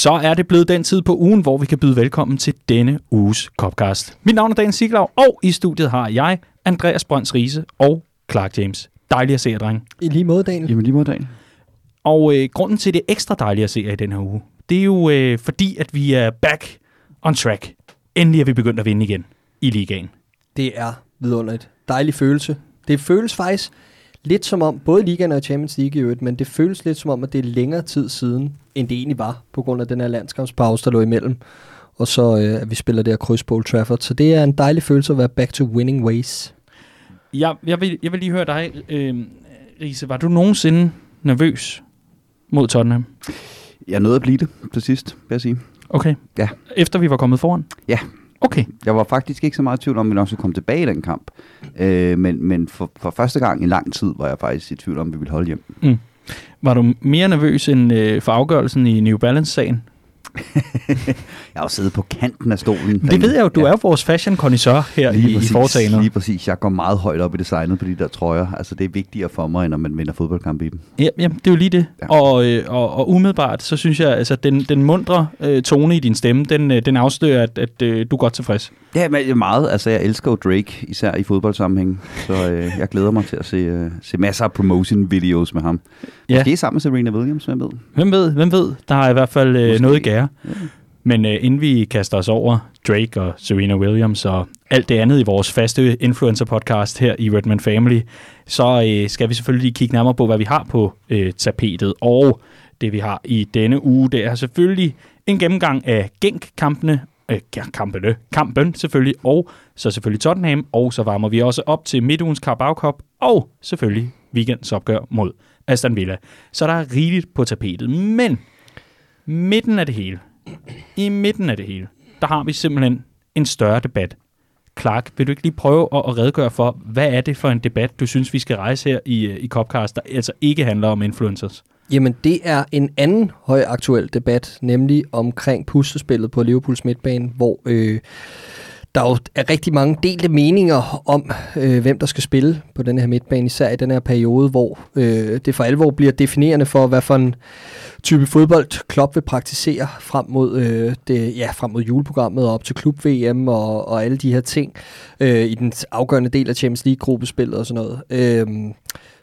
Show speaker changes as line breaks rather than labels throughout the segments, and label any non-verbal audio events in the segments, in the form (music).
så er det blevet den tid på ugen, hvor vi kan byde velkommen til denne uges Copcast. Mit navn er Dan Siglaug, og i studiet har jeg, Andreas Brønds Riese og Clark James. Dejligt at se jer, dreng.
I lige måde, Daniel.
Jamen lige måde, Daniel.
Og øh, grunden til det er ekstra dejligt at se jer i den her uge, det er jo øh, fordi, at vi er back on track. Endelig er vi begyndt at vinde igen i ligaen.
Det er vidunderligt. Dejlig følelse. Det føles faktisk lidt som om, både ligaen og Champions League i øvrigt, men det føles lidt som om, at det er længere tid siden, end det egentlig var, på grund af den her landskampspause, der lå imellem. Og så øh, at vi spiller der kryds på Old Trafford. Så det er en dejlig følelse at være back to winning ways.
Jeg, jeg, vil, jeg vil lige høre dig, øh, Riese. Var du nogensinde nervøs mod Tottenham?
Jeg nåede at blive det til sidst, vil jeg sige.
Okay.
Ja.
Efter vi var kommet foran?
Ja.
Okay.
Jeg var faktisk ikke så meget i tvivl om, at vi nok skulle komme tilbage i den kamp. Øh, men men for, for første gang i lang tid var jeg faktisk i tvivl om, at vi ville holde hjem.
Mm. Var du mere nervøs end øh, for afgørelsen i New Balance-sagen? (laughs)
jeg har jo siddet på kanten af stolen.
Det ved jeg jo, du ja. er vores fashion connoisseur her lige i, præcis, i foretagendet.
Lige præcis. Jeg går meget højt op i designet på de der trøjer. Altså, det er vigtigere for mig, end når man vinder fodboldkamp i dem.
Ja, ja det er jo lige det. Ja. Og, øh, og, og umiddelbart, så synes jeg, altså den, den mundre øh, tone i din stemme, den, øh, den afslører, at, at øh, du er godt tilfreds.
Ja, men meget. Altså, jeg elsker jo Drake, især i fodboldsammenhæng. Så øh, jeg glæder mig til at se, øh, se masser af promotion-videos med ham. Ja. Måske sammen med Serena Williams, hvem ved?
Hvem ved, hvem ved? Der er i hvert fald øh, noget skære. Men øh, inden vi kaster os over Drake og Serena Williams og alt det andet i vores faste influencer-podcast her i Redman Family, så øh, skal vi selvfølgelig lige kigge nærmere på, hvad vi har på øh, tapetet. Og det vi har i denne uge, det er selvfølgelig en gennemgang af Genk-kampene, øh, kampene, kampen selvfølgelig, og så selvfølgelig Tottenham, og så varmer vi også op til midtugens Carabao Cup, og selvfølgelig weekends opgør mod Aston Villa. Så der er rigeligt på tapetet, men midten af det hele, i midten af det hele, der har vi simpelthen en større debat. Clark, vil du ikke lige prøve at, at redegøre for, hvad er det for en debat, du synes, vi skal rejse her i, øh, i Copcast, der altså ikke handler om influencers?
Jamen, det er en anden højaktuel debat, nemlig omkring puslespillet på Liverpools midtbane, hvor øh, der jo er rigtig mange delte meninger om, øh, hvem der skal spille på den her midtbane, især i den her periode, hvor øh, det for alvor bliver definerende for, hvad for en type fodbold Klopp vil praktisere frem mod, øh, det, ja, frem mod juleprogrammet og op til klub-VM og, og alle de her ting øh, i den afgørende del af Champions League-gruppespillet og sådan noget. Øh,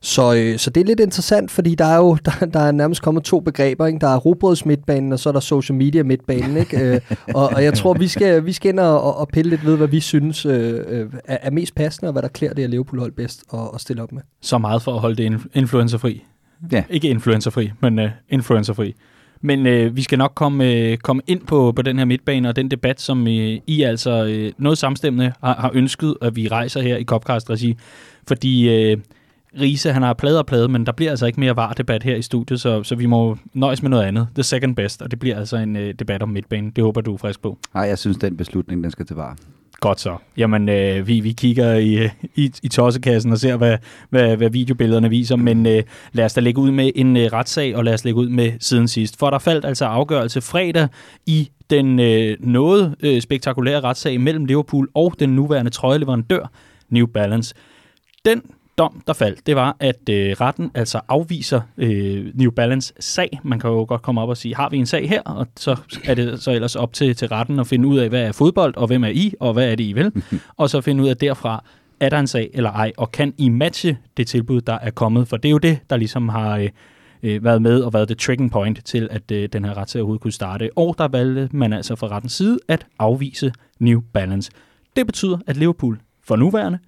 så, øh, så det er lidt interessant, fordi der er jo (laughs) der, der er nærmest kommet to begreber. Ikke? Der er robrøds midtbanen, og så er der social media midtbanen. Ikke? øh, og, og jeg tror, vi skal, vi skal ind og, og pille lidt ved, hvad vi synes øh, øh er, er mest passende, og hvad der klæder det at Liverpool hold bedst at, at stille op med.
Så meget for at holde det influencerfri. Ja. Ikke influencerfri, men uh, influencerfri. Men øh, vi skal nok komme, øh, komme ind på, på den her midtbane og den debat, som øh, I altså øh, noget samstemmende har, har ønsket, at vi rejser her i Copcast-regi. Fordi øh, Riese, han har plade og plade, men der bliver altså ikke mere var-debat her i studiet, så, så vi må nøjes med noget andet. The second best, og det bliver altså en øh, debat om midtbanen. Det håber du er frisk på.
Nej, jeg synes, den beslutning, den skal til var.
Godt så. Jamen, øh, vi, vi kigger i, i, i tossekassen og ser, hvad, hvad, hvad videobillederne viser, men øh, lad os da lægge ud med en øh, retssag, og lad os lægge ud med siden sidst. For der faldt altså afgørelse fredag i den øh, noget øh, spektakulære retssag mellem Liverpool og den nuværende trøjeleverandør New Balance. Den dom, der faldt, det var, at øh, retten altså afviser øh, New Balance sag. Man kan jo godt komme op og sige, har vi en sag her? Og så er det så ellers op til, til retten at finde ud af, hvad er fodbold, og hvem er I, og hvad er det, I vil? (laughs) og så finde ud af derfra, er der en sag eller ej, og kan I matche det tilbud, der er kommet? For det er jo det, der ligesom har øh, øh været med og været det tricking point til, at øh, den her retssag overhovedet kunne starte. Og der valgte man altså fra rettens side at afvise New Balance. Det betyder, at Liverpool for nuværende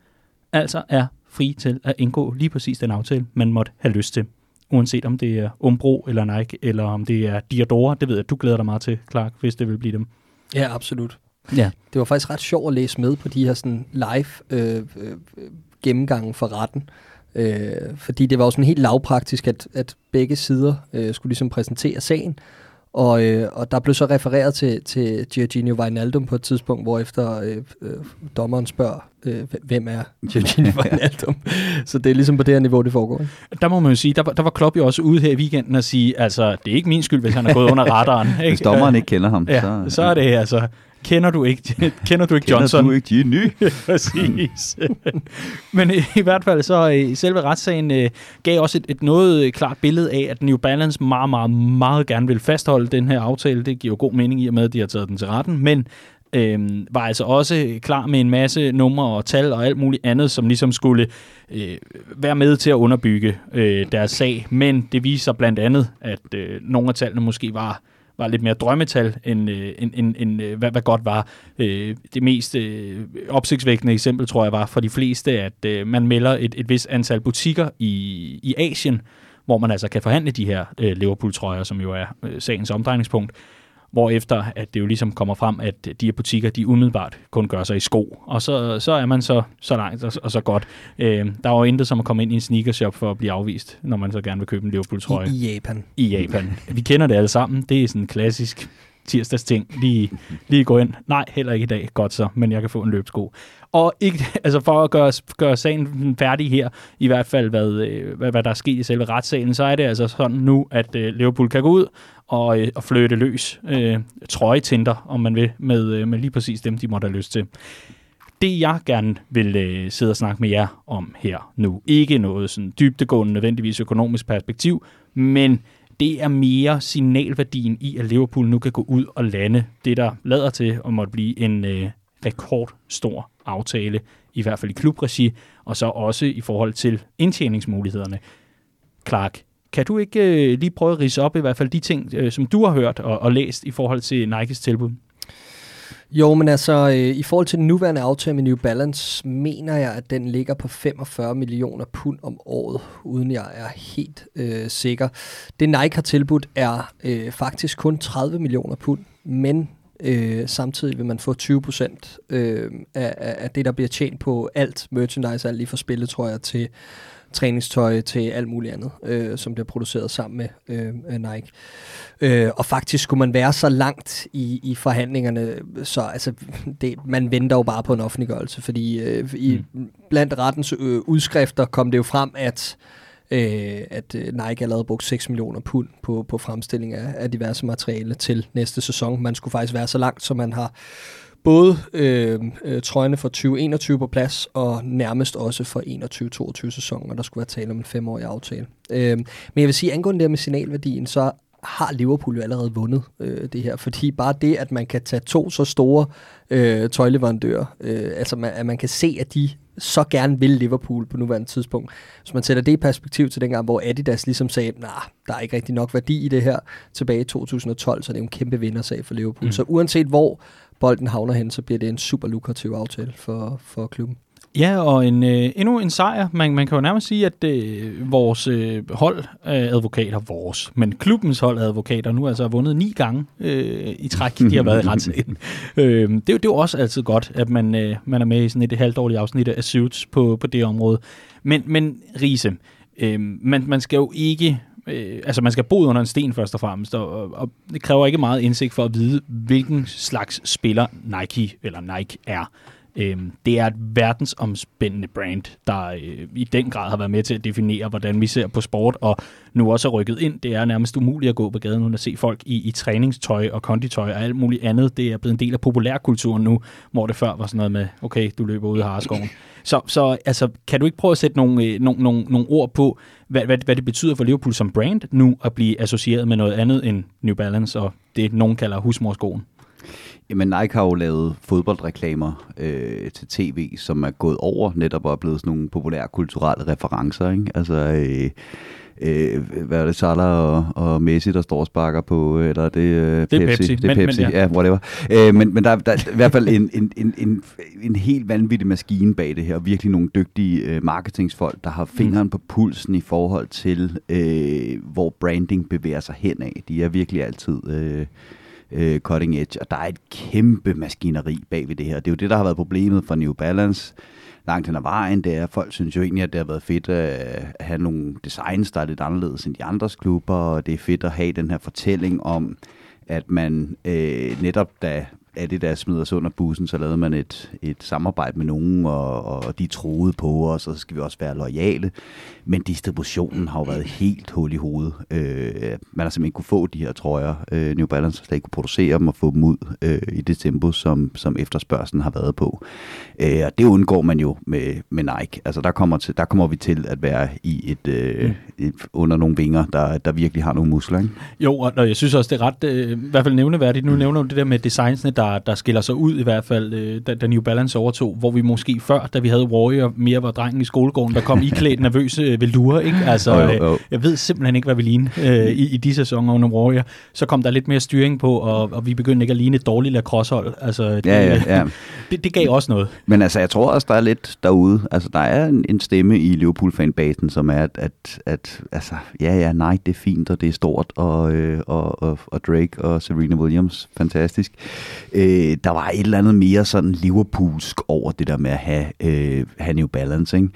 altså er fri til at indgå lige præcis den aftale, man måtte have lyst til. Uanset om det er Umbro eller Nike, eller om det er Diadora. Det ved jeg, du glæder dig meget til, Clark, hvis det vil blive dem.
Ja, absolut. Ja. Det var faktisk ret sjovt at læse med på de her sådan live øh, øh, gennemgange for retten. Øh, fordi det var jo sådan helt lavpraktisk, at, at begge sider øh, skulle ligesom præsentere sagen. Og, øh, og der blev så refereret til, til Giorgino Wijnaldum på et tidspunkt, hvor efter øh, øh, dommeren spørger, øh, hvem er Giorgino (laughs) Wijnaldum? så det er ligesom på det her niveau, det foregår.
Der må man jo sige, der, der var Klopp jo også ude her i weekenden og sige, altså, det er ikke min skyld, hvis han er gået under radaren. (laughs)
Ikke? Hvis dommeren ikke kender ham.
Ja, så, så er det altså (laughs) kender du ikke, kender du ikke
Kender
Johnson?
du ikke Ginny?
Præcis. (laughs) Men i, i hvert fald så øh, selve retssagen øh, gav også et, et noget øh, klart billede af, at New Balance meget, meget, meget gerne vil fastholde den her aftale. Det giver jo god mening i og med, at de har taget den til retten. Men øh, var altså også klar med en masse numre og tal og alt muligt andet, som ligesom skulle øh, være med til at underbygge øh, deres sag. Men det viser blandt andet, at øh, nogle af tallene måske var var lidt mere drømmetal, end, øh, end, end, end øh, hvad, hvad godt var. Øh, det mest øh, opsigtsvækkende eksempel, tror jeg, var for de fleste, at øh, man melder et, et vis antal butikker i, i Asien, hvor man altså kan forhandle de her øh, Liverpool-trøjer, som jo er øh, sagens omdrejningspunkt, hvorefter at det jo ligesom kommer frem, at de her butikker, de umiddelbart kun gør sig i sko, og så, så er man så, så langt og, og så godt. Øh, der er jo intet som at komme ind i en sneakershop for at blive afvist, når man så gerne vil købe en Liverpool-trøje
I, I Japan.
i Japan. Vi kender det alle sammen. Det er sådan en klassisk tirsdags ting. Lige, lige gå ind. Nej, heller ikke i dag. Godt så, men jeg kan få en løbsko. Og ikke, (laughs) altså for at gøre, gøre sagen færdig her, i hvert fald hvad, øh, hvad, hvad der er sket i selve retssagen, så er det altså sådan nu, at øh, Liverpool kan gå ud og, øh, og flytte løs øh, trøjetinder, om man vil, med, øh, med lige præcis dem, de måtte have lyst til. Det jeg gerne vil øh, sidde og snakke med jer om her nu, ikke noget sådan dybtegående nødvendigvis økonomisk perspektiv, men det er mere signalværdien i, at Liverpool nu kan gå ud og lande det, der lader til at måtte blive en øh, rekordstor aftale, i hvert fald i klubregi, og så også i forhold til indtjeningsmulighederne. Clark, kan du ikke øh, lige prøve at rise op i hvert fald de ting, øh, som du har hørt og, og læst i forhold til Nikes tilbud?
Jo, men altså, øh, i forhold til den nuværende aftale med New Balance, mener jeg, at den ligger på 45 millioner pund om året, uden jeg er helt øh, sikker. Det Nike har tilbudt er øh, faktisk kun 30 millioner pund, men øh, samtidig vil man få 20 procent øh, af, af det, der bliver tjent på alt merchandise, alt lige fra jeg til træningstøj til alt muligt andet, øh, som bliver produceret sammen med øh, øh, Nike. Øh, og faktisk skulle man være så langt i, i forhandlingerne, så altså, (laughs) det, man venter jo bare på en offentliggørelse, fordi øh, i, blandt rettens øh, udskrifter kom det jo frem, at øh, at øh, Nike allerede brugt 6 millioner pund på, på fremstilling af, af diverse materiale til næste sæson. Man skulle faktisk være så langt, så man har både øh, øh, trøjerne for 2021 på plads, og nærmest også for 21-22 sæsonen, og der skulle være tale om en femårig aftale. Øh, men jeg vil sige, angående det med signalværdien, så har Liverpool jo allerede vundet øh, det her, fordi bare det, at man kan tage to så store øh, tøjleverandører, øh, altså man, at man kan se, at de så gerne vil Liverpool på nuværende tidspunkt. Hvis man sætter det i perspektiv til dengang, hvor Adidas ligesom sagde, nej, nah, der er ikke rigtig nok værdi i det her tilbage i 2012, så det er en kæmpe vindersag for Liverpool.
Mm.
Så uanset hvor bolden havner hen, så bliver det en super lukrativ aftale for, for klubben.
Ja, og en, øh, endnu en sejr. Man, man kan jo nærmest sige, at øh, vores øh, hold af advokater, vores, men klubbens hold af advokater, nu altså har vundet ni gange øh, i træk, de har været i retssagen. (laughs) øh, det, det er jo også altid godt, at man, øh, man er med i sådan et halvdårligt afsnit af Suits på, på det område. Men, men Riese, øh, man, man skal jo ikke øh, altså man skal bo under en sten først og fremmest, og, og, og det kræver ikke meget indsigt for at vide, hvilken slags spiller Nike eller Nike er. Øhm, det er et verdensomspændende brand, der øh, i den grad har været med til at definere, hvordan vi ser på sport, og nu også er rykket ind. Det er nærmest umuligt at gå på gaden uden at se folk i, i træningstøj og konditøj og alt muligt andet. Det er blevet en del af populærkulturen nu, hvor det før var sådan noget med, okay, du løber ud i Harskoven. Så, så altså, kan du ikke prøve at sætte nogle, øh, nogle, nogle, nogle ord på, hvad, hvad, hvad det betyder for Liverpool som brand nu at blive associeret med noget andet end New Balance og det, nogen kalder husmorskoen?
Jamen Nike har jo lavet fodboldreklamer øh, til tv, som er gået over netop og er blevet sådan nogle populære kulturelle referencer. Ikke? Altså, øh, øh, hvad er det, Salah og, og Messi, der står og sparker på, eller er det, øh,
Det er Pepsi,
Det er
men- men
Pepsi,
ja.
ja. ja, whatever. Øh, men men der, der er i hvert fald en, en, en, en, en helt vanvittig maskine bag det her, og virkelig nogle dygtige øh, marketingsfolk, der har fingeren på pulsen i forhold til, øh, hvor branding bevæger sig hen af. De er virkelig altid... Øh, øh, cutting edge, og der er et kæmpe maskineri bag ved det her. Det er jo det, der har været problemet for New Balance langt hen ad vejen. Det er, at folk synes jo egentlig, at det har været fedt at at have nogle designs, der er lidt anderledes end de andres klubber, og det er fedt at have den her fortælling om, at man øh, netop da Adidas smider os under bussen, så lavede man et, et samarbejde med nogen, og, og de troede på os, og så skal vi også være lojale. Men distributionen har jo været helt hul i hovedet. Øh, man har simpelthen ikke kunne få de her trøjer. Øh, New Balance har slet ikke kunne producere dem og få dem ud øh, i det tempo, som, som efterspørgselen har været på. Øh, og det undgår man jo med, med Nike. Altså der kommer, til, der kommer vi til at være i et, øh, mm. et, under nogle vinger, der, der virkelig har nogle muskler. Ikke?
Jo, og jeg synes også, det er ret, øh, i hvert fald nævneværdigt. Nu mm. nævner du det der med designsene, der, der skiller sig ud i hvert fald, øh, da, da New Balance overtog, hvor vi måske før, da vi havde Warrior, mere var drengen i skolegården, der kom iklædt nervøse øh, velure, ikke? Altså, jo, jo, jo. Øh, jeg ved simpelthen ikke, hvad vi lignede øh, i, i de sæsoner under Warrior. Så kom der lidt mere styring på, og, og vi begyndte ikke at ligne et dårligt lacrossehold. Altså, det,
ja, ja, ja. (laughs)
det, det gav også noget.
Men altså, jeg tror også, der er lidt derude. Altså, der er en, en stemme i Liverpool-fanbasen, som er, at, at, at altså, ja, ja, nej, det er fint, og det er stort, og, øh, og, og, og Drake og Serena Williams, fantastisk. Øh, der var et eller andet mere sådan Liverpoolsk over det der med at have, øh, have New Balance, ikke?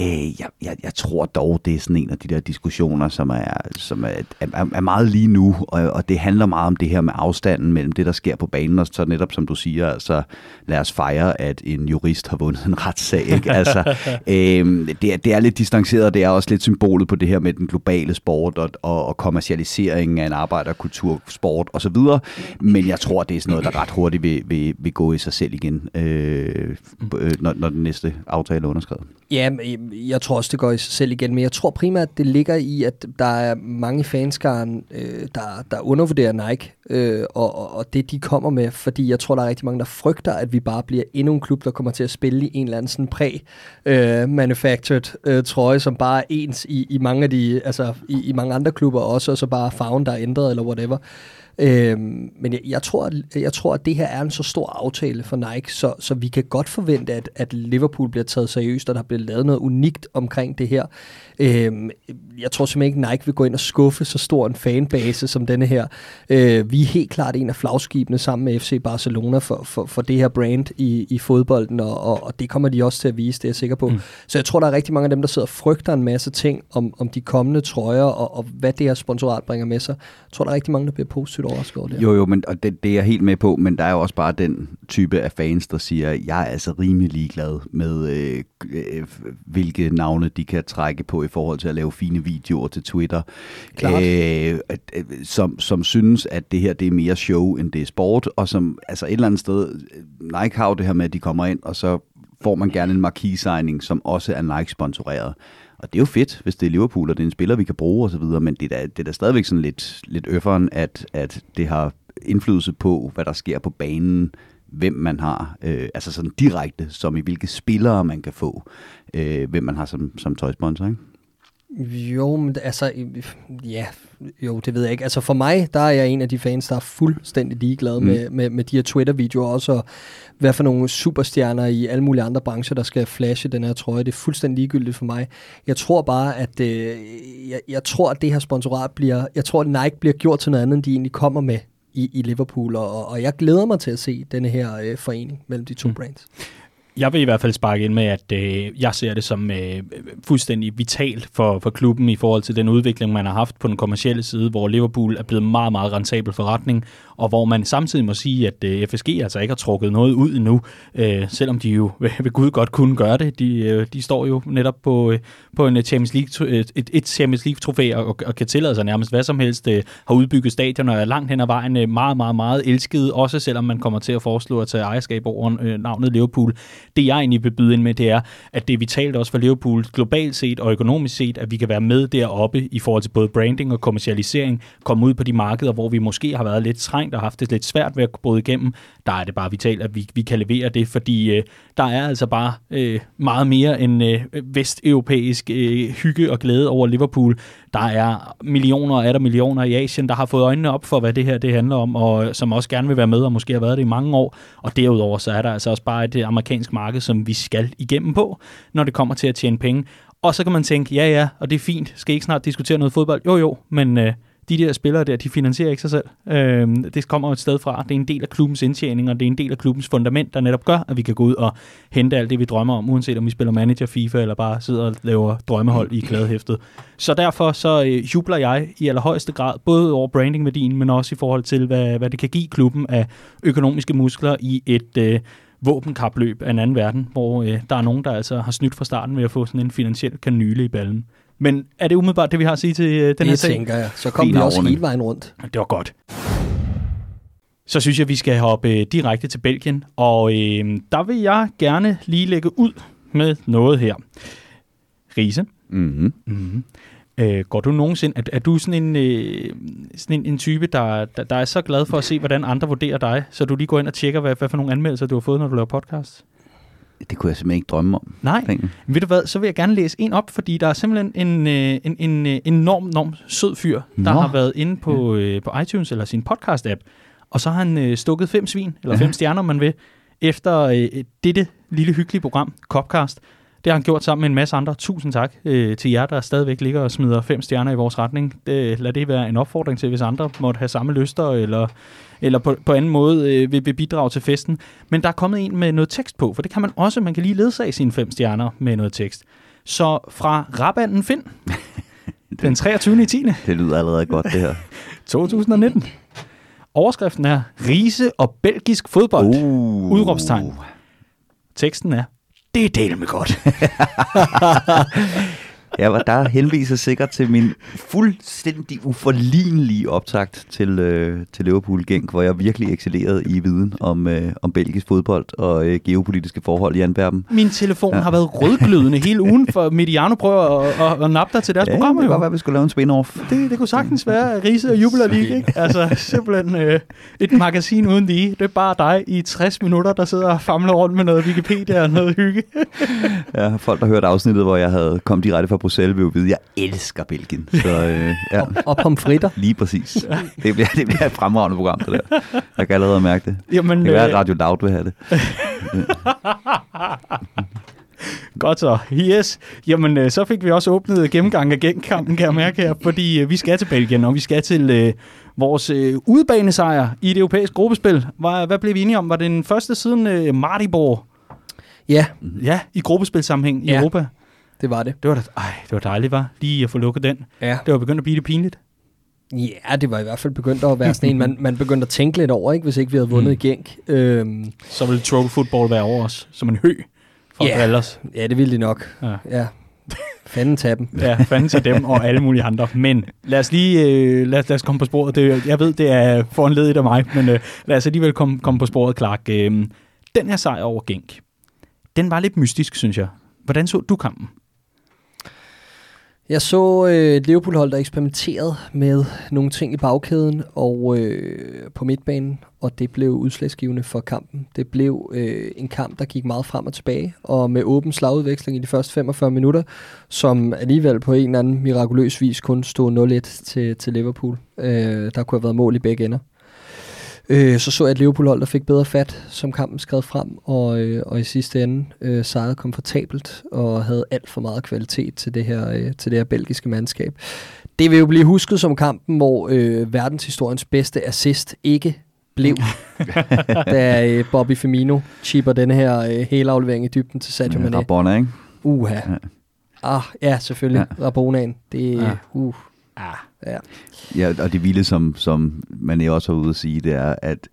Øh, jeg, jeg, jeg tror dog, det er sådan en af de der diskussioner, som er, som er, er, er meget lige nu, og, og det handler meget om det her med afstanden mellem det, der sker på banen, og så netop som du siger, altså lad os fejre, at en jurist har vundet en retssag. Ikke? (laughs) Altså, øh, det, er, det er lidt distanceret, og det er også lidt symbolet på det her med den globale sport og, og, og kommercialiseringen af en arbejderkultur, sport osv., men jeg tror, det er sådan noget, der ret hurtigt vil, vil, vil gå i sig selv igen, øh, når, når den næste aftale er underskrevet.
Ja, øh, jeg tror også, det går i sig selv igen, men jeg tror primært, det ligger i, at der er mange fanskaren, øh, der, der undervurderer Nike, øh, og, og det de kommer med, fordi jeg tror, der er rigtig mange, der frygter, at vi bare bliver endnu en klub, der kommer til at spille i en eller anden sådan præ-manufactured øh, øh, trøje, som bare er ens i, i mange af de, altså i, i mange andre klubber også, og så bare farven, der er ændret, eller whatever. Øhm, men jeg, jeg, tror, at, jeg tror, at det her er en så stor aftale for Nike, så, så vi kan godt forvente, at, at Liverpool bliver taget seriøst, og der bliver lavet noget unikt omkring det her. Øhm, jeg tror simpelthen ikke, Nike vil gå ind og skuffe så stor en fanbase som denne her. Øh, vi er helt klart en af flagskibene sammen med FC Barcelona for, for, for det her brand i, i fodbolden, og, og, og det kommer de også til at vise, det er jeg sikker på. Mm. Så jeg tror, der er rigtig mange af dem, der sidder og frygter en masse ting om, om de kommende trøjer, og, og hvad det her sponsorat bringer med sig. Jeg tror, der er rigtig mange, der bliver positivt overrasket over det.
Jo, jo, men, og det, det er jeg helt med på, men der er jo også bare den type af fans, der siger, jeg er altså rimelig ligeglad med, øh, øh, hvilke navne de kan trække på i forhold til at lave fine videoer til Twitter, øh, øh, som, som synes, at det her det er mere show, end det er sport, og som altså et eller andet sted, Nike har jo det her med, at de kommer ind, og så får man gerne en marquis-signing, som også er Nike-sponsoreret. Og det er jo fedt, hvis det er Liverpool, og det er en spiller, vi kan bruge osv., men det er, da, det er da stadigvæk sådan lidt, lidt øfferen, at, at det har indflydelse på, hvad der sker på banen, hvem man har, øh, altså sådan direkte, som i hvilke spillere man kan få, øh, hvem man har som, som tøjsponsor, ikke?
Jo, men altså, ja, jo, det ved jeg ikke. Altså for mig, der er jeg en af de fans, der er fuldstændig ligeglad mm. med, med, med de her Twitter-videoer også, og hvad for nogle superstjerner i alle mulige andre brancher, der skal flashe den her trøje. Det er fuldstændig ligegyldigt for mig. Jeg tror bare, at øh, jeg, jeg tror, at det her sponsorat bliver, jeg tror, at Nike bliver gjort til noget andet, end de egentlig kommer med i, i Liverpool, og, og jeg glæder mig til at se denne her øh, forening mellem de to mm. brands.
Jeg vil i hvert fald sparke ind med, at øh, jeg ser det som øh, fuldstændig vitalt for, for klubben i forhold til den udvikling, man har haft på den kommercielle side, hvor Liverpool er blevet meget, meget rentabel forretning, og hvor man samtidig må sige, at øh, FSG altså ikke har trukket noget ud endnu, øh, selvom de jo (laughs) ved Gud godt kunne gøre det. De, øh, de står jo netop på, øh, på en øh, Champions League, et, et Champions League-trofæ og, og kan tillade sig nærmest hvad som helst, øh, har udbygget stadion og er langt hen ad vejen øh, meget, meget, meget elsket, også selvom man kommer til at foreslå at tage ejerskab over øh, navnet Liverpool. Det jeg egentlig vil byde ind med, det er, at det er vitalt også for Liverpool globalt set og økonomisk set, at vi kan være med deroppe i forhold til både branding og kommercialisering, komme ud på de markeder, hvor vi måske har været lidt trængt og haft det lidt svært ved at bryde igennem. Der er det bare vitalt, at vi, vi kan levere det, fordi øh, der er altså bare øh, meget mere end øh, vesteuropæisk øh, hygge og glæde over Liverpool. Der er millioner og er der millioner i Asien, der har fået øjnene op for, hvad det her det handler om, og som også gerne vil være med, og måske har været det i mange år. Og derudover så er der altså også bare et øh, amerikansk marked, som vi skal igennem på, når det kommer til at tjene penge. Og så kan man tænke, ja ja, og det er fint, skal I ikke snart diskutere noget fodbold? Jo jo, men øh, de der spillere der, de finansierer ikke sig selv. Øh, det kommer et sted fra. Det er en del af klubbens indtjening, og det er en del af klubbens fundament, der netop gør, at vi kan gå ud og hente alt det, vi drømmer om, uanset om vi spiller manager, FIFA, eller bare sidder og laver drømmehold i kladehæftet. Så derfor så øh, jubler jeg i allerhøjeste grad, både over brandingværdien, men også i forhold til, hvad, hvad det kan give klubben af økonomiske muskler i et øh, våbenkapløb af en anden verden, hvor øh, der er nogen, der altså har snydt fra starten ved at få sådan en finansiel kanyle i ballen. Men er det umiddelbart det, vi har at sige til øh, den
det
her sag?
tænker jeg. Så kom vi også hele vejen rundt.
Det var godt. Så synes jeg, vi skal hoppe øh, direkte til Belgien, og øh, der vil jeg gerne lige lægge ud med noget her. Riese,
Mm-hmm.
mm-hmm. øh, går du nogensinde, er, er du sådan en, øh, sådan en, en type, der, der, der er så glad for at se, hvordan andre vurderer dig, så du lige går ind og tjekker, hvad, hvad for nogle anmeldelser du har fået, når du laver podcast?
Det kunne jeg simpelthen ikke drømme om.
Nej. Men Ved du hvad, så vil jeg gerne læse en op, fordi der er simpelthen en, øh, en, en øh, enorm, enorm sød fyr, der
Nå.
har været inde på, øh, på iTunes eller sin podcast-app, og så har han øh, stukket fem svin, eller fem
Ja.
stjerner, om man vil, efter øh, dette lille hyggelige program, Copcast. Det har han gjort sammen med en masse andre. Tusind tak øh, til jer, der stadigvæk ligger og smider fem stjerner i vores retning. Det, lad det være en opfordring til, hvis andre måtte have samme lyster, eller, eller på, på anden måde øh, vil, vil bidrage til festen. Men der er kommet en med noget tekst på, for det kan man også. Man kan lige ledsage sine fem stjerner med noget tekst. Så fra Rabanden Find, (laughs) den 23. i 10.
Det lyder allerede godt, det her. (laughs)
2019. Overskriften er Rise og belgisk fodbold.
Uh.
Udråbstegn. Teksten er, det er del med godt. (laughs)
Ja, og der henviser sikkert til min fuldstændig uforlignelige optakt til, øh, til Liverpool Genk, hvor jeg virkelig excellerede i viden om, øh, om belgisk fodbold og øh, geopolitiske forhold i Antwerpen.
Min telefon
Ja.
har været rødglødende hele ugen, for Mediano prøver at, at, at nappe dig til deres
Ja,
programmer.
det kan godt være, at vi skulle lave en spin-off.
Det, det kunne sagtens være Riese og Jubiler League, ikke? Altså simpelthen øh, et magasin uden lige. Det er bare dig i 60 minutter, der sidder og famler rundt med noget Wikipedia og noget hygge.
Ja, folk, der hørte afsnittet, hvor jeg havde kom direkte fra Bruxelles, vil jo vide, at jeg elsker Belgien. Så øh, ja,
Og pomfritter.
lige præcis. Det bliver, det bliver et fremragende program, det der. Jeg kan allerede mærke det.
Jamen,
Det kan være, at
øh,
Radio Loud vil have det. (laughs)
Godt så. Yes. Jamen, øh, så fik vi også åbnet gennemgang af genkampen, kan jeg mærke her, fordi øh, vi skal til Belgien, og vi skal til øh, vores øh, udebanesejr i det europæiske gruppespil. Hvad, hvad blev vi enige om? Var det den første siden øh, Maribor?
Ja,
Ja, i gruppespilsammenhæng i
Ja.
Europa.
Det var det.
Det var da, ej, det var dejligt, var Lige at få lukket den.
Ja.
Det var begyndt at blive lidt pinligt.
Ja, det var i hvert fald begyndt at være sådan en, man, man begyndte at tænke lidt over, ikke, hvis ikke vi havde vundet
Mm.
mm. Genk. Øhm,
Så ville trophy football være over os, som en hø for
Ja.
yeah. Drillers.
ja, det ville de nok.
Ja.
Ja. Fanden tage dem.
Ja, fanden til dem og alle mulige andre. Men lad os lige øh, lad, os- lad os komme på sporet. Det, jeg ved, det er foranledet af mig, men øh, lad os alligevel komme, komme på sporet, Clark. Øh, den her sejr over Genk, den var lidt mystisk, synes jeg. Hvordan så du kampen?
Jeg så øh, et Liverpool-hold, der eksperimenterede med nogle ting i bagkæden og øh, på midtbanen, og det blev udslagsgivende for kampen. Det blev øh, en kamp, der gik meget frem og tilbage, og med åben slagudveksling i de første 45 minutter, som alligevel på en eller anden mirakuløs vis kun stod 0-1 til, til Liverpool. Øh, der kunne have været mål i begge ender. Øh, så så jeg et Liverpool-hold, der fik bedre fat, som kampen skred frem, og, øh, og i sidste ende øh, sejrede komfortabelt og havde alt for meget kvalitet til det her, øh, til det her belgiske mandskab. Det vil jo blive husket som kampen, hvor øh, verdenshistoriens bedste assist ikke blev, (laughs) da øh, Bobby Firmino chipper den her øh, helaflevering i dybden til Sadio Mane.
Rabona, ikke?
Uha.
Ja.
Ah, ja, selvfølgelig. Ja. Rabonaen. Det
Ja.
er... Uh,
Ah.
Ja.
Ja, og det vilde, som, som man er også har ude at sige, det er, at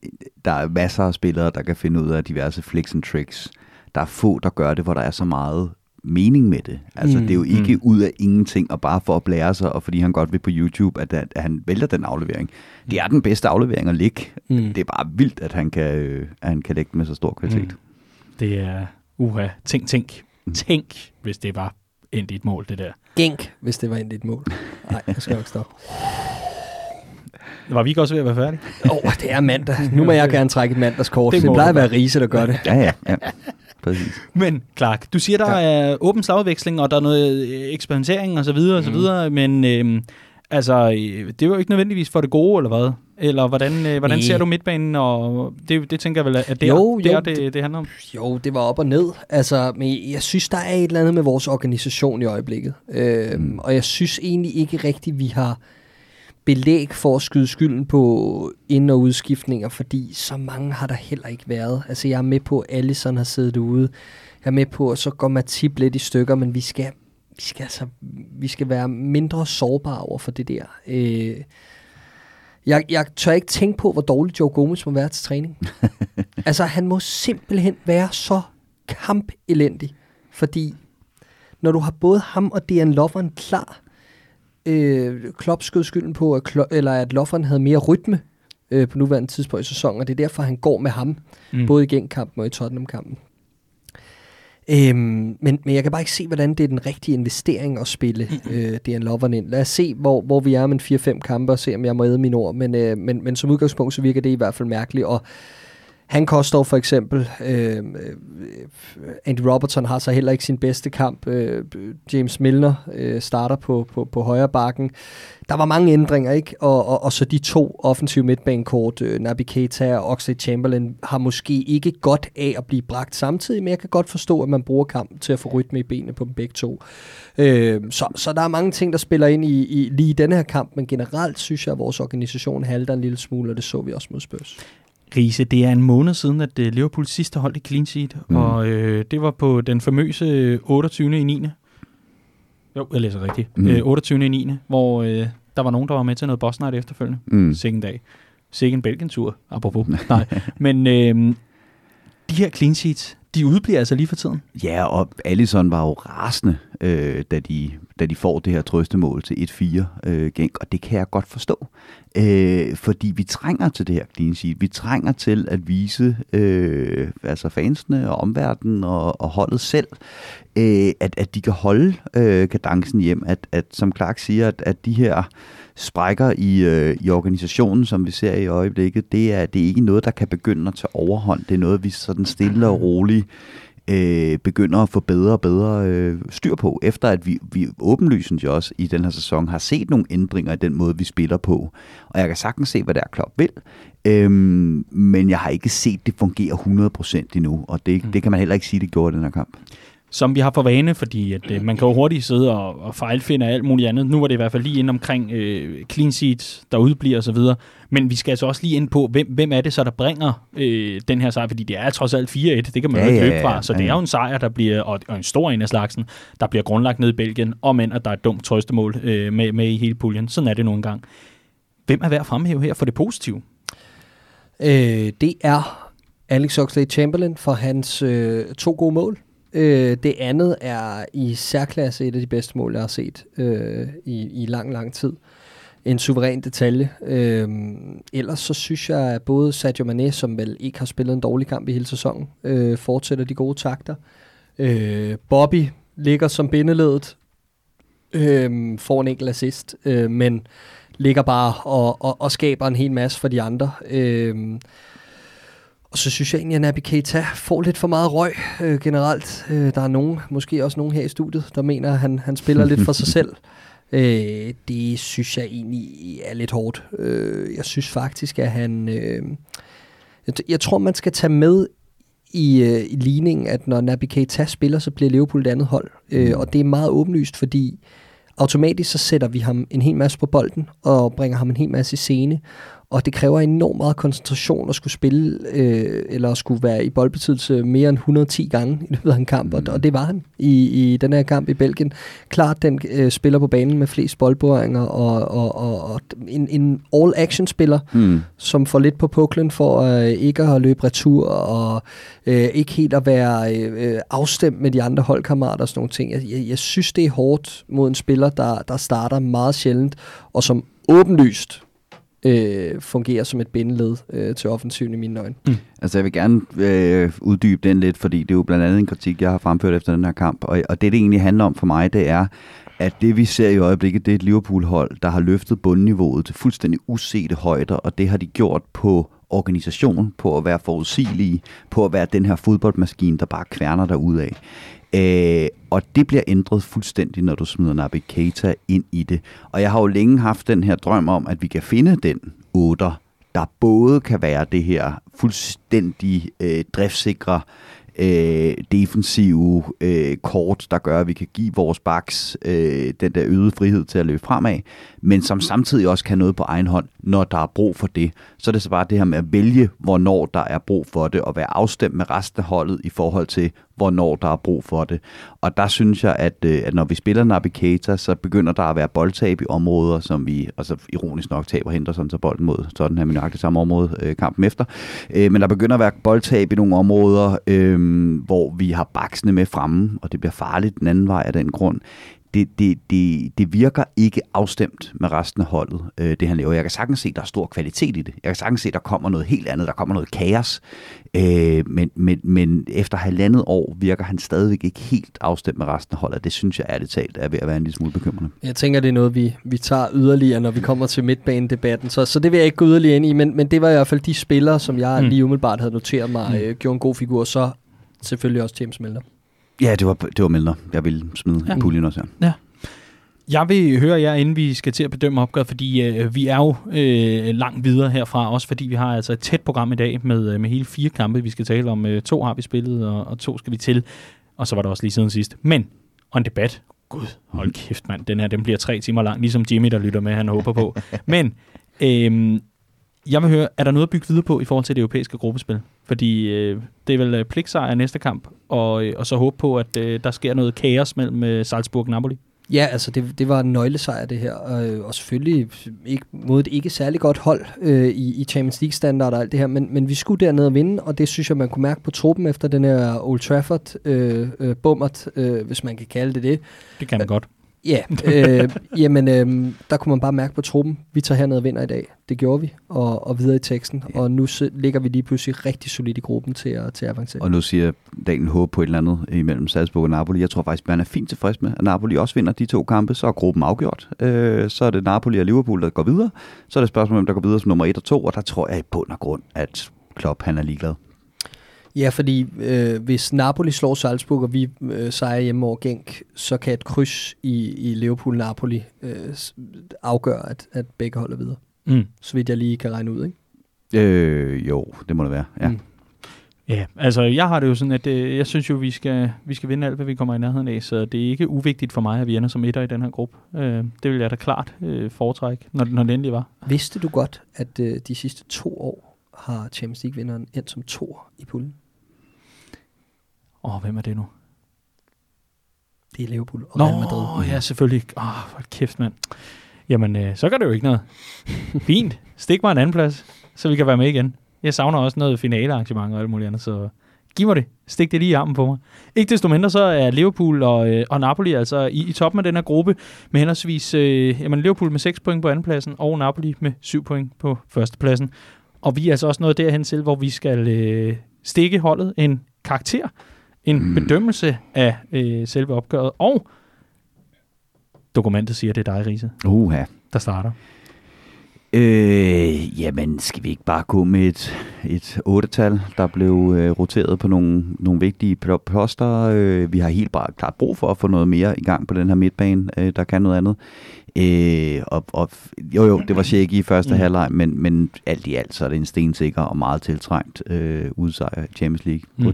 der er masser af spillere, der kan finde ud af diverse flicks and tricks. Der er få, der gør det, hvor der er så meget mening med det. Altså,
Mm,
mm, det er jo ikke
mm.
mm. ud af ingenting, og bare for at blære sig, og fordi han godt vil på YouTube, at, at han vælger den aflevering. Det er den bedste aflevering at ligge.
Mm.
Det er bare vildt, at han kan, øh, at han kan lægge den med så stor kvalitet.
Mm. Det er, uha, tænk, tænk, tænk, hvis det var endt i et mål, det der.
Genk, hvis det var endelig et mål. Nej, jeg skal nok stoppe. (laughs)
Var vi ikke også ved at være færdige?
Åh, oh, det er mandag. Nu må jeg gerne trække et mandagskort.
Det
Det, plejer at være Riese, der gør det.
Ja, ja, ja. Præcis.
Men Clark, du siger, der er åben slagudveksling, og der er noget øh, eksperimentering og så videre og så
Mhm.
videre, men øhm, altså, det var jo ikke nødvendigvis for det gode, eller hvad? Eller hvordan, øh, hvordan ser du midtbanen, og det, det tænker jeg vel, at det
Jo,
er
jo,
det, det handler om.
Jo, det var op og ned. Altså, men jeg synes, der er et eller andet med vores organisation i øjeblikket. Øhm,
Mm.
Og jeg synes egentlig ikke rigtigt, vi har belæg for at skyde skylden på ind- og udskiftninger, fordi så mange har der heller ikke været. Altså jeg er med på, at Allison har siddet ude. Jeg er med på, at så går Matip lidt i stykker, men vi skal, vi skal, altså, vi skal være mindre sårbare over for det der. Øh, jeg, jeg tør ikke tænke på, hvor dårligt Joe Gomez må være til træning. (laughs) altså, han må simpelthen være så kampelendig, fordi når du har både ham og Dejan Lovren klar, øh, Klopp skød skylden på, at, Klo- eller at Lovren havde mere rytme øh, på nuværende tidspunkt i sæsonen, og det er derfor, han går med ham, mm. både i genkampen og i Tottenham-kampen. Øhm, men, men jeg kan bare ikke se, hvordan det er den rigtige investering at spille mm. øh, Dejan Lovren ind. Lad os se, hvor, hvor vi er om en 4-5 kampe, og se, om jeg må æde mine ord. Men, øh, men, men som udgangspunkt, så virker det i hvert fald mærkeligt. Og han koster for eksempel, øh, øh, Andy Robertson har så heller ikke sin bedste kamp. Øh, James Milner øh, starter på, på, på højre bakken. Der var mange ændringer, ikke? Og, og, og så de to offensive midtbanekort, øh, Naby Keita og Oxley Chamberlain, har måske ikke godt af at blive bragt samtidig, men jeg kan godt forstå, at man bruger kampen til at få rytme i benene på dem begge to. Øh, så, så der er mange ting, der spiller ind i, i lige i denne her kamp, men generelt synes jeg, at vores organisation halter en lille smule, og det så vi også mod Spurs.
Riese, det er en måned siden, at øh, Liverpool sidste holdt et clean sheet, mm. og øh, det var på den famøse 28. i 9. Jo, jeg læser rigtigt. Mm. Øh, 28. i 9. Hvor øh, der var nogen, der var med til noget boss night efterfølgende. Mm. Sikke dag. Sikke en Belgien-tur, apropos. (laughs) Nej. Men øh, de her clean sheets, de udbliver altså lige for tiden.
Ja, og Allison var jo rasende, øh, da, de, da de får det her trøstemål til 1-4 øh, gænk, og det kan jeg godt forstå. Øh, fordi vi trænger til det her clean sheet. Vi trænger til at vise øh, altså fansene og omverdenen og, og holdet selv, øh, at, at de kan holde øh, kadencen hjem. At, at som Clark siger, at, at de her sprækker i, øh, i organisationen, som vi ser i øjeblikket, det er, det er ikke noget, der kan begynde at tage overhånd. Det er noget, vi sådan stille og roligt øh, begynder at få bedre og bedre øh, styr på, efter at vi, vi åbenlysende jo også i den her sæson har set nogle ændringer i den måde, vi spiller på. Og jeg kan sagtens se, hvad der Klopp vil, øhm, men jeg har ikke set det fungere 100% endnu, og det, mm. det kan man heller ikke sige, det gjorde i den her kamp
som vi har for vane, fordi at, øh, man kan jo hurtigt sidde og, og fejlfinde alt muligt andet. Nu var det i hvert fald lige ind omkring øh, clean sheets, der udbliver osv. Men vi skal altså også lige ind på, hvem, hvem er det så, der bringer øh, den her sejr? Fordi det er trods alt 4-1, det kan man jo ikke løbe fra. Så det er jo en sejr, der bliver, og, og en stor en af slagsen, der bliver grundlagt ned i Belgien, om end at der er et dumt trøstemål øh, med, med i hele puljen. Sådan er det nogle gange. Hvem er værd at fremhæve her for det positive?
Øh, det er Alex Oxlade-Chamberlain for hans øh, to gode mål. Øh, det andet er i særklasse et af de bedste mål, jeg har set øh, i, i lang, lang tid. En suveræn detalje. Øh, ellers så synes jeg, at både Sadio Mane, som vel ikke har spillet en dårlig kamp i hele sæsonen, øh, fortsætter de gode takter. Øh, Bobby ligger som bindeledet, øh, får en enkelt assist, øh, men ligger bare og, og, og skaber en hel masse for de andre. Øh, og så synes jeg egentlig, at Naby Keita får lidt for meget røg øh, generelt. Øh, der er nogen, måske også nogen her i studiet, der mener, at han, han spiller lidt for sig selv. (laughs) Øh, det synes jeg egentlig er lidt hårdt. Øh, jeg synes faktisk, at han... Øh, jeg, jeg tror, man skal tage med i, øh, i ligningen, at når Naby Keita spiller, så bliver Liverpool et andet hold. Øh, mm. og det er meget åbenlyst, fordi automatisk så sætter vi ham en hel masse på bolden, og bringer ham en hel masse i scene og det kræver enormt meget koncentration at skulle spille, øh, eller at skulle være i boldbetydelse mere end 110 gange i løbet af en kamp, og, og det var han i, i den her kamp i Belgien. Klart den øh, spiller på banen med flest boldberøringer, og, og, og, og en, en all-action-spiller, mm. som får lidt på puklen for øh, ikke at løbe retur, og øh, ikke helt at være øh, afstemt med de andre holdkammerater og sådan nogle ting. Jeg, jeg, jeg synes, det er hårdt mod en spiller, der, der starter meget sjældent, og som åbenlyst øh, fungerer som et bindeled øh, til offensiven i mine øjne. Mm.
Altså jeg vil gerne øh, uddybe den lidt, fordi det er jo blandt andet en kritik, jeg har fremført efter den her kamp, og, og det det egentlig handler om for mig, det er, at det vi ser i øjeblikket, det er et Liverpool-hold, der har løftet bundniveauet til fuldstændig usete højder, og det har de gjort på organisation, på at være forudsigelige, på at være den her fodboldmaskine, der bare kværner af. Øh, og det bliver ændret fuldstændig, når du smider Naby Keita ind i det. Og jeg har jo længe haft den her drøm om, at vi kan finde den 8, der både kan være det her fuldstændig øh, driftsikre øh, defensive øh, kort, der gør, at vi kan give vores backs øh, den der øgede frihed til at løbe fremad, men som samtidig også kan noget på egen hånd, når der er brug for det. Så er det så bare det her med at vælge, hvornår der er brug for det, og være afstemt med resten af holdet i forhold til, hvornår der er brug for det. Og der synes jeg, at, øh, at når vi spiller Navigator, så begynder der at være boldtab i områder, som vi, altså ironisk nok taber Henderson så bolden mod Tottenham i nøjagtigt samme område øh, kampen efter. Øh, men der begynder at være boldtab i nogle områder, øh, hvor vi har baksene med fremme, og det bliver farligt den anden vej af den grund det, det, det, det virker ikke afstemt med resten af holdet, øh, det han laver. Jeg kan sagtens se, at der er stor kvalitet i det. Jeg kan sagtens se, at der kommer noget helt andet. Der kommer noget kaos. Øh, men, men, men efter halvandet år virker han stadigvæk ikke helt afstemt med resten af holdet. Det synes jeg ærligt talt er ved at være en lille smule bekymrende.
Jeg tænker, det er noget, vi, vi tager yderligere, når vi kommer til midtbanedebatten. Så, så det vil jeg ikke gå yderligere ind i, men, men det var i hvert fald de spillere, som jeg mm. lige umiddelbart havde noteret mig, mm. øh, gjorde en god figur. Så selvfølgelig også James Milner.
Ja, det var, det var Milner, jeg ville smide ja. puljen også
her. Ja. Jeg vil høre jer, inden vi skal til at bedømme opgøret, fordi øh, vi er jo øh, langt videre herfra, også fordi vi har altså et tæt program i dag med, øh, med hele fire kampe, vi skal tale om. Øh, to har vi spillet, og, og to skal vi til, og så var der også lige siden sidst. Men, og en debat. Gud, hold kæft mand, den her den bliver tre timer lang, ligesom Jimmy, der lytter med, han håber på. (laughs) Men, øh, jeg vil høre, er der noget at bygge videre på i forhold til det europæiske gruppespil? Fordi øh, det er vel øh, pligtsejr næste kamp, og, øh, og så håbe på, at øh, der sker noget kaos mellem øh, Salzburg og Napoli.
Ja, altså det, det var en nøglesejr det her, øh, og selvfølgelig ikke, mod et ikke særlig godt hold øh, i, i Champions League standard og alt det her, men, men vi skulle derned og vinde, og det synes jeg, man kunne mærke på truppen efter den her Old Trafford øh, øh, bummert, øh, hvis man kan kalde det det.
Det kan man godt.
Ja, øh, jamen øh, der kunne man bare mærke på truppen, vi tager herned og vinder i dag. Det gjorde vi, og, og videre i teksten. Ja. Og nu ligger vi lige pludselig rigtig solidt i gruppen til at, til at avancere.
Og nu siger Daniel håb på et eller andet imellem Salzburg og Napoli. Jeg tror faktisk, man er fint tilfreds med, at Napoli også vinder de to kampe. Så er gruppen afgjort. Øh, så er det Napoli og Liverpool, der går videre. Så er det spørgsmål, hvem der går videre som nummer 1 og 2. Og der tror jeg i bund og grund, at Klopp han er ligeglad.
Ja, fordi øh, hvis Napoli slår Salzburg, og vi øh, sejrer hjemme over Genk, så kan et kryds i, i Liverpool-Napoli øh, afgøre, at, at begge holder videre. Mm. Så vidt jeg lige kan regne ud, ikke?
Øh, jo, det må det være, ja. Mm.
Ja, altså jeg har det jo sådan, at øh, jeg synes jo, vi skal, vi skal vinde alt, hvad vi kommer i nærheden af, så det er ikke uvigtigt for mig, at vi ender som etter i den her gruppe. Øh, det vil jeg da klart øh, foretrække, når, når det endelig var.
Vidste du godt, at øh, de sidste to år har Champions League-vinderen endt som to i puljen?
Åh, oh, hvem er det nu?
Det er Liverpool og Nå, Real Madrid.
ja, selvfølgelig. Åh, oh, for kæft, mand. Jamen, øh, så gør det jo ikke noget. (laughs) Fint. Stik mig en anden plads, så vi kan være med igen. Jeg savner også noget finalearrangement og alt muligt andet, så giv mig det. Stik det lige i armen på mig. Ikke desto mindre, så er Liverpool og, øh, og Napoli altså i, i toppen af den her gruppe med henholdsvis øh, jamen Liverpool med 6 point på andenpladsen og Napoli med 7 point på førstepladsen. Og vi er altså også nået derhen til, hvor vi skal øh, stikke holdet en karakter en mm. bedømmelse af øh, selve opgøret, og dokumentet siger, det er dig, Riese,
Uha.
der starter.
Øh, jamen, skal vi ikke bare gå med et, et otte-tal, der blev øh, roteret på nogle, nogle vigtige poster? Øh, vi har helt bare klart brug for at få noget mere i gang på den her midtbane, øh, der kan noget andet. Øh, og, og, jo, jo, det var shaky i første mm. halvleg, men, men alt i alt så er det en stensikker og meget tiltrængt øh, udsejr i Champions League. Mm.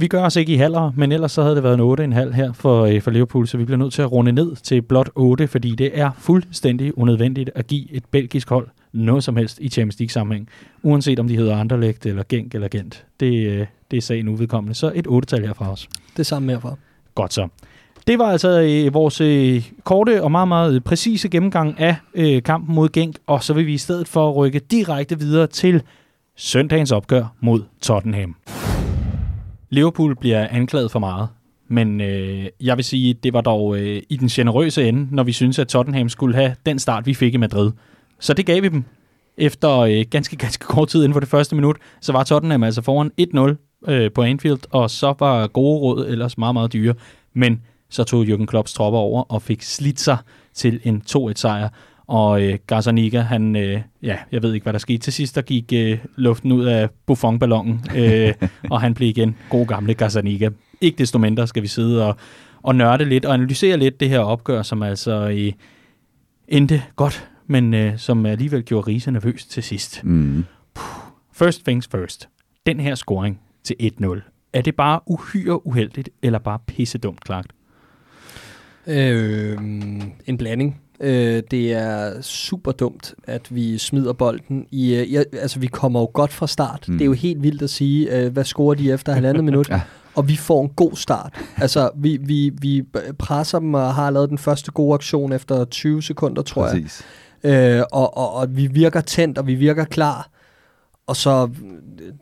Vi gør os ikke i halver, men ellers så havde det været en 8,5 her for, øh, for Liverpool, så vi bliver nødt til at runde ned til blot 8, fordi det er fuldstændig unødvendigt at give et belgisk hold noget som helst i Champions League-sammenhæng, uanset om de hedder Anderlecht eller Genk eller Gent. Det, øh, det er sagen uvedkommende. Så et 8-tal her fra os.
Det samme herfra.
Godt så. Det var altså øh, vores øh, korte og meget, meget præcise gennemgang af øh, kampen mod Genk, og så vil vi i stedet for rykke direkte videre til søndagens opgør mod Tottenham. Liverpool bliver anklaget for meget, men øh, jeg vil sige, det var dog øh, i den generøse ende, når vi synes, at Tottenham skulle have den start, vi fik i Madrid. Så det gav vi dem. Efter øh, ganske, (laughs) ganske kort tid inden for det første minut, så var Tottenham altså foran 1-0 øh, på Anfield, og så var gode råd ellers meget, meget dyre. Men så tog Jürgen Klopps tropper over og fik slidt sig til en 2-1-sejr. Og øh, Gazzaniga, han, øh, ja, jeg ved ikke, hvad der skete til sidst, der gik øh, luften ud af Buffon-ballonen, øh, (laughs) og han blev igen god gamle Gazzaniga. Ikke desto mindre skal vi sidde og, og nørde lidt og analysere lidt det her opgør, som altså i, endte godt, men øh, som alligevel gjorde Riese nervøs til sidst. Mm. First things first. Den her scoring til 1-0 Er det bare uhyre uheldigt, eller bare pisse dumt, Clark?
Øh, en blanding. Øh, det er super dumt, at vi smider bolden. I, øh, ja, altså, vi kommer jo godt fra start. Mm. Det er jo helt vildt at sige, øh, hvad scorer de efter halvandet minut? (laughs) ja. Og vi får en god start. Altså, vi, vi, vi presser dem og har lavet den første gode aktion efter 20 sekunder, tror Præcis. jeg. Øh, og, og, og vi virker tændt, og vi virker klar. Og så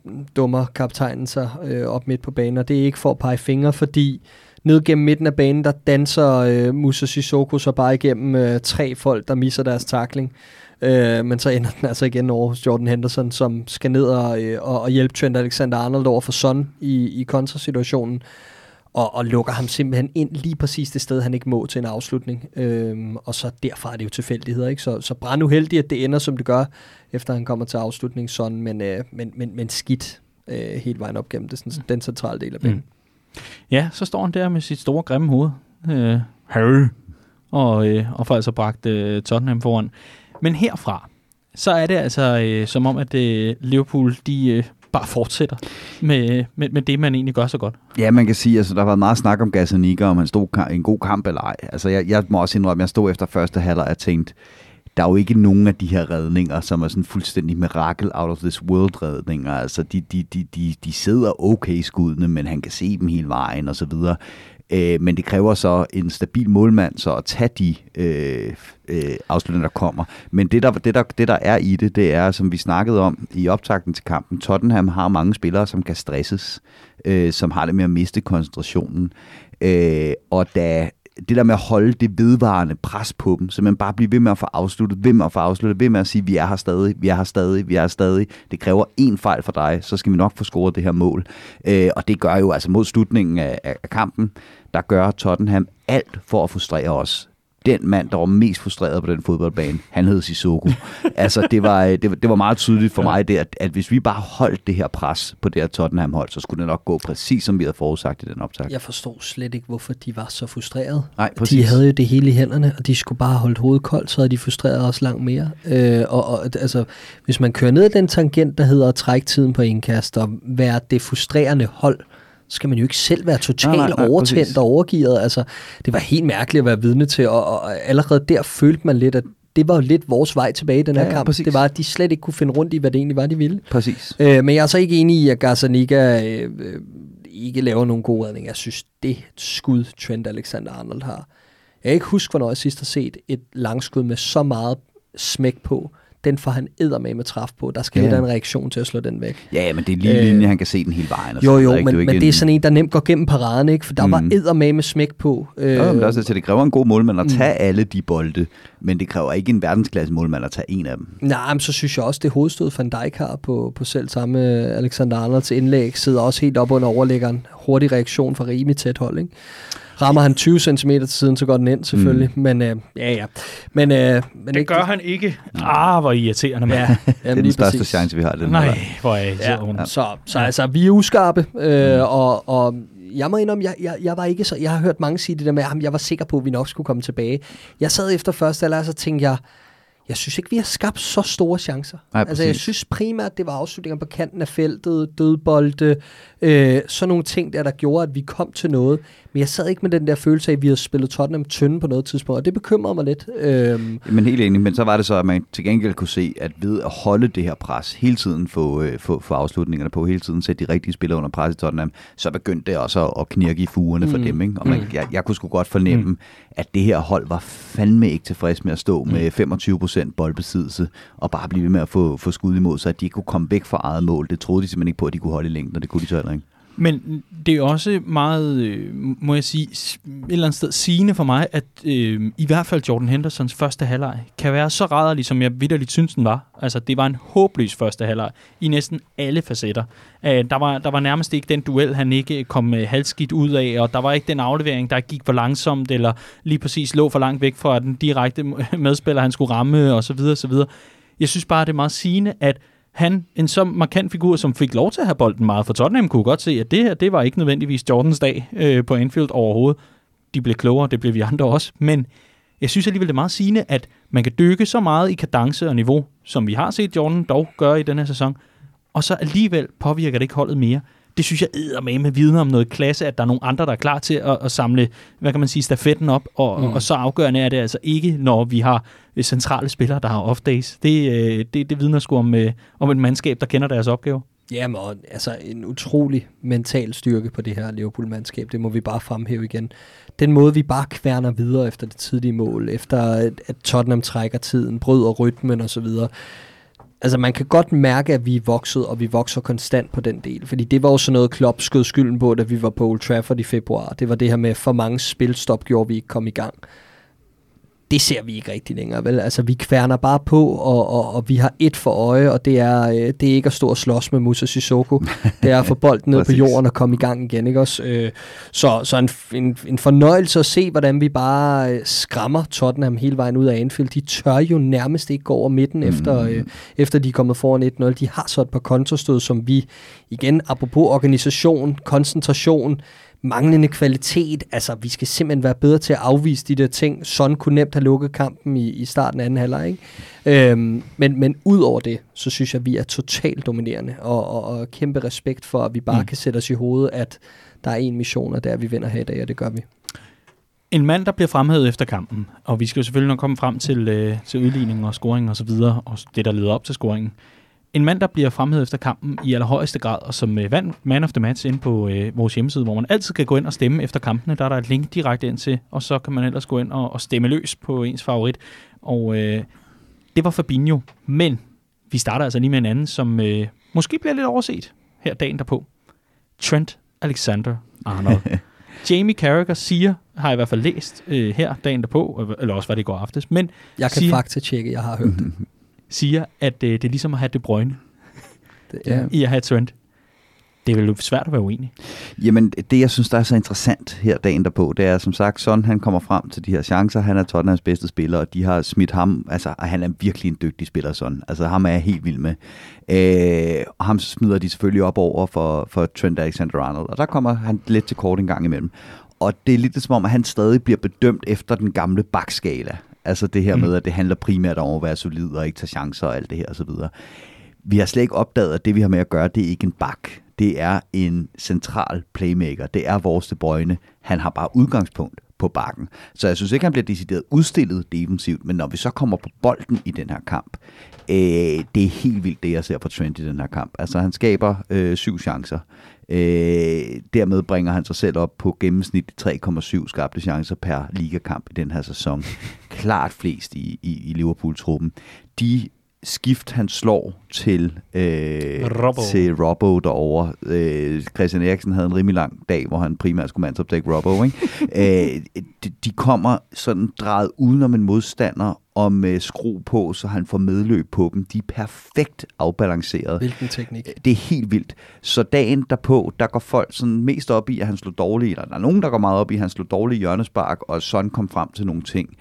øh, dummer kaptajnen sig øh, op midt på banen, og det er ikke for at pege fingre, fordi ned gennem midten af banen, der danser øh, Musa Sissoko så bare igennem øh, tre folk, der misser deres takling. Øh, men så ender den altså igen over hos Jordan Henderson, som skal ned og, øh, og, og hjælpe Trent Alexander-Arnold over for Son i, i kontrasituationen, og, og lukker ham simpelthen ind lige præcis det sted, han ikke må til en afslutning. Øh, og så derfra er det jo tilfældigheder, ikke? Så, så brand uheldigt, at det ender, som det gør, efter han kommer til afslutning Son, men, øh, men, men, men skidt øh, hele vejen op gennem det, sådan, den centrale del af banen. Mm.
Ja, så står han der med sit store grimme hoved. Øh, Harry. Og, øh, og får altså bragt øh, Tottenham foran. Men herfra, så er det altså øh, som om, at øh, Liverpool, de øh, bare fortsætter med, med, med det, man egentlig gør så godt.
Ja, man kan sige, altså der har været meget snak om Gazzaniga, om han stod en god kamp eller ej. Altså jeg, jeg må også indrømme, at jeg stod efter første halvleg og tænkte, der er jo ikke nogen af de her redninger, som er sådan fuldstændig mirakel out of this world redninger. Altså, de, de, de, de, de sidder okay skuddene, men han kan se dem hele vejen og så videre. Øh, men det kræver så en stabil målmand så at tage de øh, øh, afslutninger, der kommer. Men det der, det, der, det, der er i det, det er, som vi snakkede om i optakten til kampen, Tottenham har mange spillere, som kan stresses, øh, som har det med at miste koncentrationen. Øh, og da det der med at holde det vedvarende pres på dem, så man bare bliver ved med at få afsluttet, ved med at få afsluttet, ved med at sige, vi er her stadig, vi er her stadig, vi er her stadig. Det kræver en fejl for dig, så skal vi nok få scoret det her mål. Øh, og det gør jo altså mod slutningen af, af kampen, der gør Tottenham alt for at frustrere os den mand, der var mest frustreret på den fodboldbane, han hed Sissoko. (laughs) altså, det var, det, var, det var meget tydeligt for mig, det, at, at hvis vi bare holdt det her pres på det her Tottenham-hold, så skulle det nok gå præcis, som vi havde forudsagt i den optag.
Jeg forstod slet ikke, hvorfor de var så frustrerede. Nej, præcis. De havde jo det hele i hænderne, og de skulle bare holde hovedet koldt, så havde de frustreret os langt mere. Øh, og, og altså, hvis man kører ned ad den tangent, der hedder at trække tiden på indkast, og være det frustrerende hold, skal man jo ikke selv være totalt nej, nej, nej, overtændt præcis. og overgivet. Altså, det var helt mærkeligt at være vidne til, og, og allerede der følte man lidt, at det var lidt vores vej tilbage i den her ja, kamp. Præcis. Det var, at de slet ikke kunne finde rundt i, hvad det egentlig var, de ville.
Præcis.
Øh, men jeg er så ikke enig i, at Gazzaniga øh, øh, ikke laver nogen god redning. Jeg synes, det skud, Trent Alexander-Arnold har. Jeg kan ikke huske, hvornår jeg sidst har set et langskud med så meget smæk på, den får han med med træf på. Der skal ja. en reaktion til at slå den væk.
Ja, men det er lige linje, øh, han kan se den hele vejen. Og
jo, jo, men, det er, men det er sådan en, der nemt går gennem paraden, ikke? for der mm. var med med smæk på.
Øh, jo, men det, også, det kræver en god målmand at tage mm. alle de bolde, men det kræver ikke en verdensklasse målmand at tage en af dem.
Nej, men så synes jeg også, det hovedstød Van Dijk har på, på selv samme Alexander Arnolds indlæg, sidder også helt op under overlæggeren. Hurtig reaktion fra rimelig tæt hold, ikke? Rammer han 20 cm til siden, så går den ind selvfølgelig. Mm. Men øh, ja, ja. Men, øh, men
det ikke, gør han ikke. Ah, hvor irriterende,
mand. Ja, (laughs) det er den største præcis. chance, vi har. Den
Nej, hvor er ja.
Så, så altså, vi er uskarpe, øh, mm. og, og jeg må indrømme, jeg, jeg, jeg var ikke så... Jeg har hørt mange sige det der med, at jeg var sikker på, at vi nok skulle komme tilbage. Jeg sad efter første alder, så tænkte jeg, jeg synes ikke, vi har skabt så store chancer. Nej, altså, jeg synes primært, det var afslutninger på kanten af feltet, dødbolde, øh, sådan nogle ting der, der gjorde, at vi kom til noget. Men jeg sad ikke med den der følelse af, at vi havde spillet Tottenham tynde på noget tidspunkt, og det bekymrede mig lidt.
Øhm. Men helt enig, men så var det så, at man til gengæld kunne se, at ved at holde det her pres, hele tiden få, øh, få, få afslutningerne på, hele tiden sætte de rigtige spillere under pres i Tottenham, så begyndte det også at knirke i fugerne mm. for dem. Ikke? Og man, mm. jeg, jeg kunne sgu godt fornemme, mm. at det her hold var fandme ikke tilfreds med at stå mm. med 25% boldbesiddelse, og bare blive ved med at få, få skud imod sig, at de ikke kunne komme væk fra eget mål. Det troede de simpelthen ikke på, at de kunne holde i længden, og det kunne de så heller ikke.
Men det er også meget, øh, må jeg sige, et eller andet sted sigende for mig, at øh, i hvert fald Jordan Hendersons første halvleg kan være så rædderlig, som jeg vidderligt synes, den var. Altså, det var en håbløs første halvleg i næsten alle facetter. Øh, der, var, der var nærmest ikke den duel, han ikke kom øh, halvskidt ud af, og der var ikke den aflevering, der gik for langsomt, eller lige præcis lå for langt væk fra den direkte medspiller, han skulle ramme, og så videre, så videre. Jeg synes bare, det er meget sigende, at han, en så markant figur, som fik lov til at have bolden meget for Tottenham, kunne godt se, at det her, det var ikke nødvendigvis Jordans dag øh, på Anfield overhovedet. De blev klogere, det blev vi andre også, men jeg synes alligevel, det er meget sigende, at man kan dykke så meget i kadence og niveau, som vi har set Jordan dog gøre i den her sæson, og så alligevel påvirker det ikke holdet mere det synes jeg æder med med vidner om noget klasse, at der er nogle andre, der er klar til at, at samle, hvad kan man sige, stafetten op, og, mm. og, så afgørende er det altså ikke, når vi har centrale spillere, der har off-days. Det, øh, det, det vidner sgu om, øh, om et mandskab, der kender deres opgave.
Jamen, og, altså en utrolig mental styrke på det her Liverpool-mandskab, det må vi bare fremhæve igen. Den måde, vi bare kværner videre efter det tidlige mål, efter at, at Tottenham trækker tiden, bryder rytmen osv., altså man kan godt mærke, at vi er vokset, og vi vokser konstant på den del. Fordi det var jo sådan noget, Klopp skød skylden på, da vi var på Old Trafford i februar. Det var det her med, for mange spilstop gjorde vi ikke kom i gang det ser vi ikke rigtig længere, vel? Altså, vi kværner bare på, og, og, og vi har et for øje, og det er, øh, det er ikke at stå og slås med Musa Sissoko. (laughs) Det er at få bolden ned på jorden og komme i gang igen, ikke også? Øh, så så en, en, en fornøjelse at se, hvordan vi bare øh, skræmmer Tottenham hele vejen ud af Anfield. De tør jo nærmest ikke gå over midten, mm. efter, øh, efter de er kommet foran 1-0. De har så et par kontrastød, som vi, igen, apropos organisation, koncentration, manglende kvalitet. Altså, vi skal simpelthen være bedre til at afvise de der ting. Son kunne nemt have lukket kampen i, i starten af anden halvleg, ikke? Øhm, men, men ud over det, så synes jeg, at vi er totalt dominerende, og, og, og kæmpe respekt for, at vi bare mm. kan sætte os i hovedet, at der er en mission, og er, at vi vinder her i dag, og det gør vi.
En mand, der bliver fremhævet efter kampen, og vi skal jo selvfølgelig nok komme frem til, øh, til udligning og scoring og så videre, og det, der leder op til scoringen. En mand, der bliver fremhævet efter kampen i allerhøjeste grad, og som øh, vandt Man of the Match ind på øh, vores hjemmeside, hvor man altid kan gå ind og stemme efter kampene. Der er der et link direkte ind til, og så kan man ellers gå ind og, og stemme løs på ens favorit. Og øh, det var Fabinho, men vi starter altså lige med en anden, som øh, måske bliver lidt overset her dagen derpå. Trent Alexander-Arnold. (laughs) Jamie Carragher siger, har jeg i hvert fald læst øh, her dagen derpå, eller også var det i går aftes, men
Jeg kan
siger,
fakta-tjekke, jeg har hørt det. (laughs)
siger, at øh, det er ligesom at have De Bruyne
det ja.
i at have Trent. Det er vel svært at være uenig.
Jamen, det jeg synes, der er så interessant her dagen derpå, det er som sagt, Son han kommer frem til de her chancer. Han er Tottenhams bedste spiller, og de har smidt ham, altså, og han er virkelig en dygtig spiller, Son. Altså, ham er jeg helt vild med. Øh, og ham smider de selvfølgelig op over for, for Trent Alexander-Arnold, og der kommer han lidt til kort en gang imellem. Og det er lidt som om, at han stadig bliver bedømt efter den gamle bakskala. Altså det her mm. med, at det handler primært om at være solid og ikke tage chancer og alt det her osv. Vi har slet ikke opdaget, at det vi har med at gøre, det er ikke en bak. Det er en central playmaker. Det er vores De Bruyne. Han har bare udgangspunkt på bakken. Så jeg synes ikke, han bliver decideret udstillet defensivt, men når vi så kommer på bolden i den her kamp, øh, det er helt vildt det, jeg ser på Trent i den her kamp. Altså han skaber øh, syv chancer. Øh, dermed bringer han sig selv op på gennemsnit 3,7 skabte chancer per ligakamp i den her sæson. (laughs) Klart flest i, i, i Liverpool-truppen. De skift, han slår til, øh,
Robbo.
til Robbo derovre. Øh, Christian Eriksen havde en rimelig lang dag, hvor han primært skulle mandsopdække Robbo. Ikke? (laughs) øh, de, de kommer sådan drejet udenom en modstander og med skru på, så han får medløb på dem. De er perfekt afbalanceret.
Hvilken teknik?
Det er helt vildt. Så dagen derpå, der går folk sådan mest op i, at han slog dårligt, eller der er nogen, der går meget op i, at han slog dårligt hjørnespark, og sådan kom frem til nogle ting.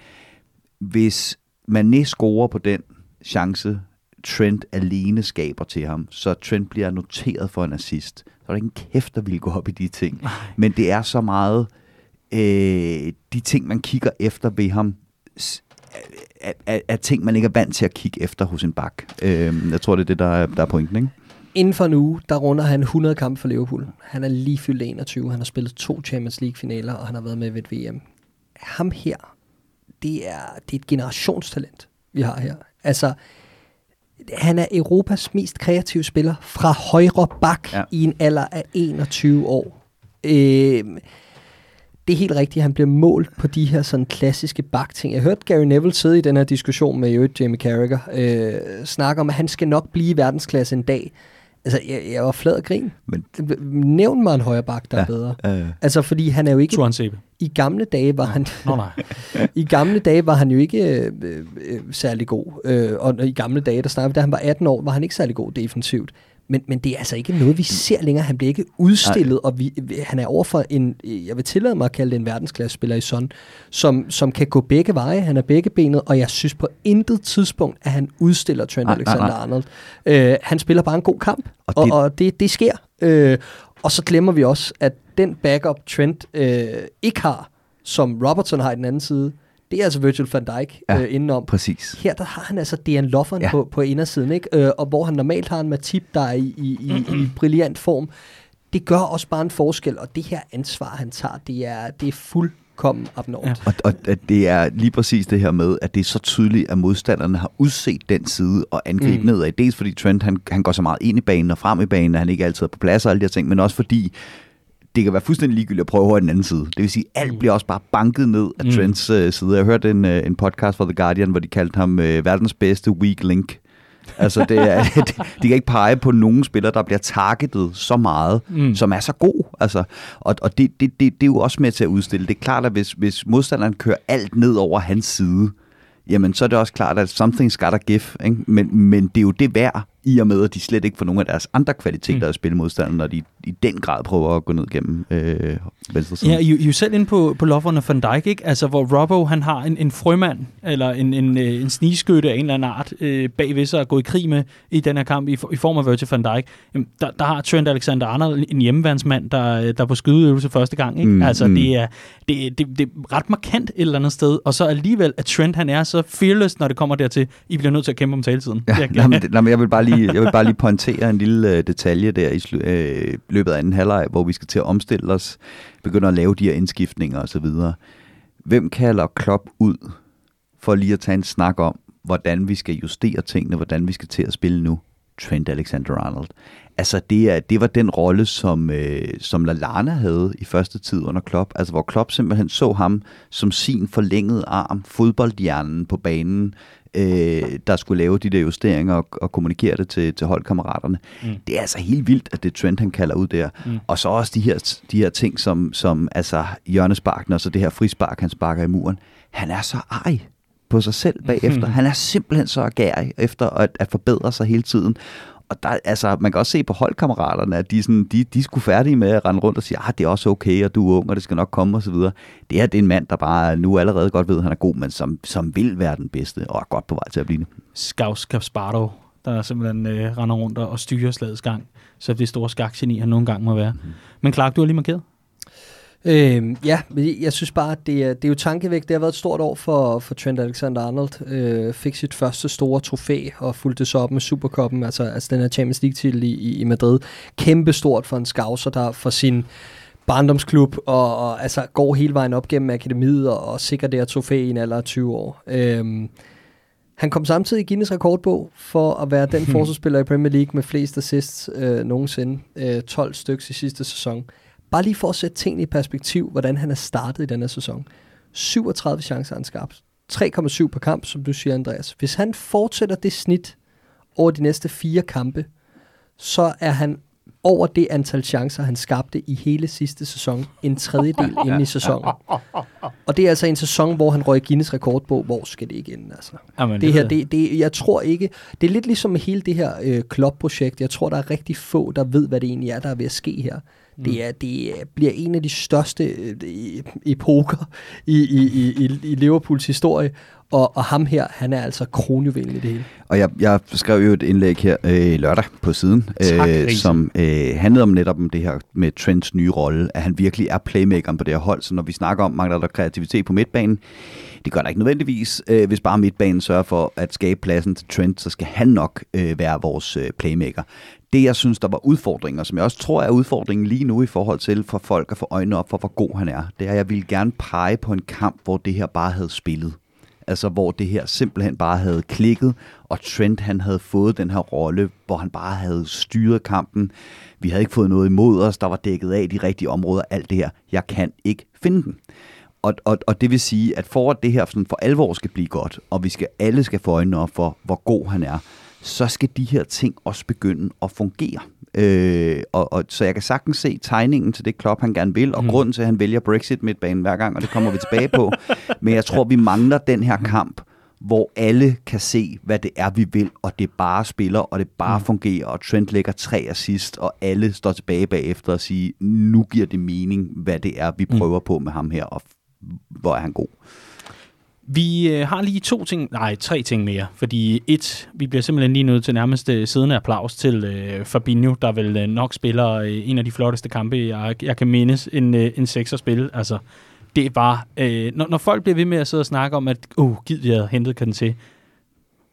Hvis man scorer på den chance, Trent alene skaber til ham, så Trent bliver noteret for en assist. Så er der ikke en kæft, der vil gå op i de ting. Men det er så meget øh, de ting, man kigger efter ved ham, er, er, er ting, man ikke er vant til at kigge efter hos en bak. Øh, jeg tror, det er det, der er, der er pointen, ikke?
Inden for en uge, der runder han 100 kampe for Liverpool. Han er lige fyldt 21. Han har spillet to Champions League-finaler, og han har været med ved et VM. Ham her, det er, det er et generationstalent, vi har her. Altså, han er Europas mest kreative spiller fra højre bak ja. i en alder af 21 år. Øh, det er helt rigtigt, han bliver målt på de her sådan klassiske bakting. Jeg hørte Gary Neville sidde i den her diskussion med jo Jamie Carragher, øh, snakke om, at han skal nok blive verdensklasse en dag. Altså, jeg, jeg var flad og grin. Men... Nævn mig en højre bak, der ja, er bedre. Øh. Altså, fordi han er jo ikke...
Tuan
I gamle dage var han...
Nå, nej. (laughs)
I gamle dage var han jo ikke øh, øh, særlig god. Øh, og i gamle dage, der snakkede da han var 18 år, var han ikke særlig god defensivt. Men, men det er altså ikke noget, vi ser længere. Han bliver ikke udstillet, Nej. og vi, han er overfor en, jeg vil tillade mig at kalde det en verdensklasse-spiller i Son, som, som kan gå begge veje. Han er begge benet, og jeg synes på intet tidspunkt, at han udstiller Trent Alexander-Arnold. Øh, han spiller bare en god kamp, og det, og, og det, det sker. Øh, og så glemmer vi også, at den backup Trent øh, ikke har, som Robertson har i den anden side, det er altså Virgil van Dijk ja, øh, indenom.
præcis.
Her der har han altså Dejan Lofferen ja. på, på indersiden, ikke? Øh, og hvor han normalt har en Matip, der er i, i, i, i brilliant form. det gør også bare en forskel, og det her ansvar, han tager, det er, det er fuldkommen abnormt. Ja.
Og, og det er lige præcis det her med, at det er så tydeligt, at modstanderne har udset den side og angribe mm. nedad. Dels fordi Trent han, han går så meget ind i banen og frem i banen, at han ikke altid er på plads og alle de her ting, men også fordi det kan være fuldstændig ligegyldigt at prøve over den anden side. Det vil sige, at alt mm. bliver også bare banket ned af mm. Trents uh, side. Jeg hørte en, uh, en podcast fra The Guardian, hvor de kaldte ham uh, verdens bedste weak link. Altså, det er, (laughs) de, de kan ikke pege på nogen spiller, der bliver targetet så meget, mm. som er så god. Altså, og og det, det, det, det er jo også med til at udstille. Det er klart, at hvis, hvis modstanderen kører alt ned over hans side, jamen så er det også klart, at something's gotta give. Ikke? Men, men det er jo det værd, i og med, at de slet ikke får nogle af deres andre kvaliteter mm. at spille modstanderen, når de i den grad prøver at gå ned gennem øh, venstre side.
Ja, I, I er selv inde på, på Lovren og Van Dijk, ikke? Altså, hvor Robbo, han har en, en frømand, eller en, en, øh, en snigskytte af en eller anden art, øh, bagved sig at gå i krig med i den her kamp, i, i form af Virgil van Dijk. Jamen, der, der har Trent Alexander-Arnold en hjemmeværnsmand, der, der er på skydeøvelse første gang, ikke? Mm, altså, mm. det, er, det, det, det er ret markant et eller andet sted, og så alligevel, at Trent, han er så fearless, når det kommer dertil, I bliver nødt til at kæmpe om taletiden.
Ja, jeg, (laughs) jamen, det, jamen, jeg vil bare lige lige, jeg vil bare lige pointere en lille øh, detalje der i slu, øh, løbet af anden halvleg, hvor vi skal til at omstille os, begynde at lave de her indskiftninger osv. Hvem kalder Klopp ud for lige at tage en snak om, hvordan vi skal justere tingene, hvordan vi skal til at spille nu? Trent Alexander-Arnold. Altså, det, er, det var den rolle, som, øh, som Lallana havde i første tid under Klopp. Altså, hvor Klopp simpelthen så ham som sin forlængede arm, fodboldhjernen på banen, øh, der skulle lave de der justeringer og, og kommunikere det til, til holdkammeraterne. Mm. Det er altså helt vildt, at det Trent, han kalder ud der. Mm. Og så også de her, de her ting, som, som altså hjørnesparken, og så det her frispark, han sparker i muren. Han er så ej på sig selv bagefter. Mm. Han er simpelthen så agerig efter at, at forbedre sig hele tiden og der, altså, man kan også se på holdkammeraterne, at de, sådan, de, de skulle færdige med at rende rundt og sige, at ah, det er også okay, og du er ung, og det skal nok komme osv. Det her det er en mand, der bare nu allerede godt ved, at han er god, men som, som vil være den bedste, og er godt på vej til at blive det.
Skaus Kasparov, der simpelthen øh, render rundt og styrer slagets gang, så det store skakgeni, han nogle gange må være. Mm-hmm. Men Clark, du har lige markeret.
Øh, ja, jeg synes bare, at det er, det er jo tankevæk. Det har været et stort år for, for Trent Alexander-Arnold. Øh, fik sit første store trofæ og fulgte så op med Supercupen, altså, altså den her Champions League-titel i, i Madrid. Kæmpe stort for en scouser, der for sin barndomsklub og, og altså, går hele vejen op gennem akademiet og, og sikrer det her trofæ i en alder af 20 år. Øh, han kom samtidig i Guinness rekordbog for at være den (laughs) forsvarsspiller i Premier League med flest assists øh, nogensinde. Øh, 12 stykker i sidste sæson. Bare lige for at sætte tingene i perspektiv, hvordan han er startet i denne sæson. 37 chancer han skabt. 3,7 per kamp, som du siger, Andreas. Hvis han fortsætter det snit over de næste fire kampe, så er han over det antal chancer, han skabte i hele sidste sæson. En tredjedel (laughs) inde i sæsonen. Og det er altså en sæson, hvor han røg Guinness rekordbog. Hvor skal det ikke ende? Altså? Jamen, det, her, det, det, jeg tror ikke... Det er lidt ligesom hele det her øh, klubprojekt. Jeg tror, der er rigtig få, der ved, hvad det egentlig er, der er ved at ske her. Mm. Det, er, det bliver en af de største øh, epoker i, i, i, i Liverpools historie, og, og ham her, han er altså kronjuvelen i det hele.
Og jeg, jeg skrev jo et indlæg her øh, lørdag på siden, tak, øh, som øh, handlede om netop om det her med Trents nye rolle, at han virkelig er playmakeren på det her hold. Så når vi snakker om, mangler der kreativitet på midtbanen, det gør der ikke nødvendigvis. Øh, hvis bare midtbanen sørger for at skabe pladsen til Trent, så skal han nok øh, være vores øh, playmaker det, jeg synes, der var udfordringer, som jeg også tror er udfordringen lige nu i forhold til for folk at få øjnene op for, hvor god han er, det er, at jeg ville gerne pege på en kamp, hvor det her bare havde spillet. Altså hvor det her simpelthen bare havde klikket, og Trent han havde fået den her rolle, hvor han bare havde styret kampen. Vi havde ikke fået noget imod os, der var dækket af de rigtige områder, alt det her. Jeg kan ikke finde den. Og, og, og det vil sige, at for at det her sådan for alvor skal blive godt, og vi skal alle skal få øjnene op for, hvor god han er, så skal de her ting også begynde at fungere. Øh, og, og, så jeg kan sagtens se tegningen til det Klopp, han gerne vil, og mm. grunden til, at han vælger Brexit midtbanen hver gang, og det kommer vi tilbage på. (laughs) Men jeg tror, vi mangler den her kamp, hvor alle kan se, hvad det er, vi vil, og det bare spiller, og det bare mm. fungerer, og Trent lægger tre assist, og alle står tilbage bagefter og siger, nu giver det mening, hvad det er, vi mm. prøver på med ham her, og hvor er han god.
Vi øh, har lige to ting, nej, tre ting mere. Fordi et, vi bliver simpelthen lige nødt til nærmest øh, siddende applaus til øh, Fabinho, der vel øh, nok spiller øh, en af de flotteste kampe, jeg, jeg kan mindes, en, øh, en spil. Altså, det var, øh, når, når folk bliver ved med at sidde og snakke om, at, uh, giv, vi havde hentet til,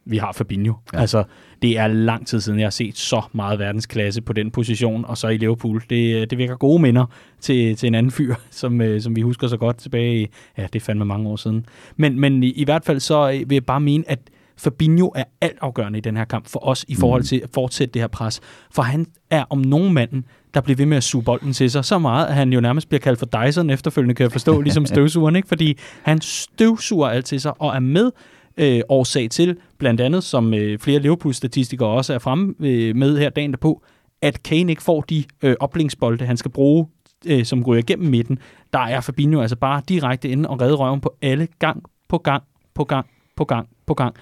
vi har Fabinho. Ja. Altså, det er lang tid siden, jeg har set så meget verdensklasse på den position, og så i Liverpool. Det, det virker gode minder til, til en anden fyr, (laughs) som, øh, som vi husker så godt tilbage i, ja, det er fandme mange år siden. Men, men i, i hvert fald så øh, vil jeg bare mene, at Fabinho er altafgørende i den her kamp for os i forhold mm. til at fortsætte det her pres. For han er om nogen manden, der bliver ved med at suge bolden til sig så meget, at han jo nærmest bliver kaldt for Dyson efterfølgende, kan jeg forstå, ligesom (laughs) støvsugeren, ikke? fordi han støvsuger alt til sig og er med øh, årsag til, blandt andet, som øh, flere Liverpool-statistikere også er fremme øh, med her dagen derpå, at Kane ikke får de øh, oplingsbolde, han skal bruge, øh, som går igennem midten. Der er Fabinho altså bare direkte inde og redde røven på alle gang på gang på gang på gang på gang.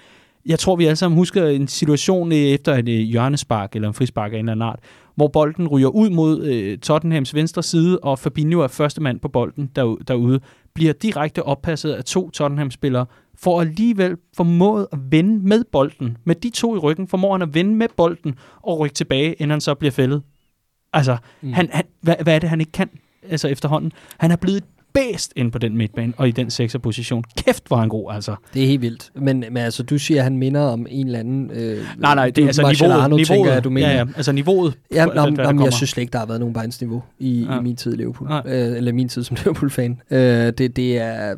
Jeg tror, vi alle sammen husker en situation øh, efter et øh, hjørnespark eller en frispark af en eller anden art, hvor bolden ryger ud mod øh, Tottenhams venstre side, og Fabinho er første mand på bolden derude, bliver direkte oppasset af to Tottenham-spillere, for alligevel formået at vende med bolden. Med de to i ryggen formår han at vende med bolden og rykke tilbage, inden han så bliver fældet. Altså, mm. han, han, hvad, hvad er det, han ikke kan altså efterhånden? Han er blevet bedst ind på den midtbane og i den sekserposition. Kæft, hvor han god, altså.
Det er helt vildt. Men, men altså, du siger, at han minder om en eller anden... Øh,
nej, nej, det er altså niveauet. niveauet
tænker jeg, du mener.
Ja, ja, altså niveauet.
Ja, for, om, om, jeg synes slet ikke, der har været nogen niveau i, ja. i min tid i Liverpool. Øh, eller min tid som (laughs) Liverpool-fan. Øh, det, det, er,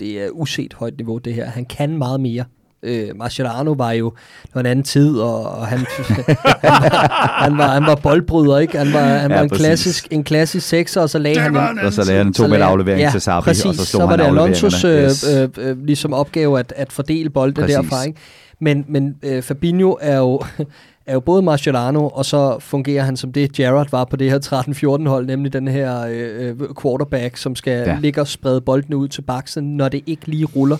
det er uset højt niveau, det her. Han kan meget mere øh, Marciano var jo var en anden tid, og, og han, (laughs) han, var, han, var, han var boldbryder, ikke? Han var, han ja, var en, klassisk, en klassisk sekser, og så lagde han en,
og så lagde han en to meter aflevering ja, til Sabi,
præcis,
og så slog
så var det Alonsos øh, øh, øh, ligesom opgave at, at fordele bolden derfra, ikke? Men, men øh, Fabinho er jo, (laughs) er jo både Marciano, og så fungerer han som det, Gerrard var på det her 13-14 hold, nemlig den her øh, øh, quarterback, som skal ja. ligge og sprede bolden ud til baksen, når det ikke lige ruller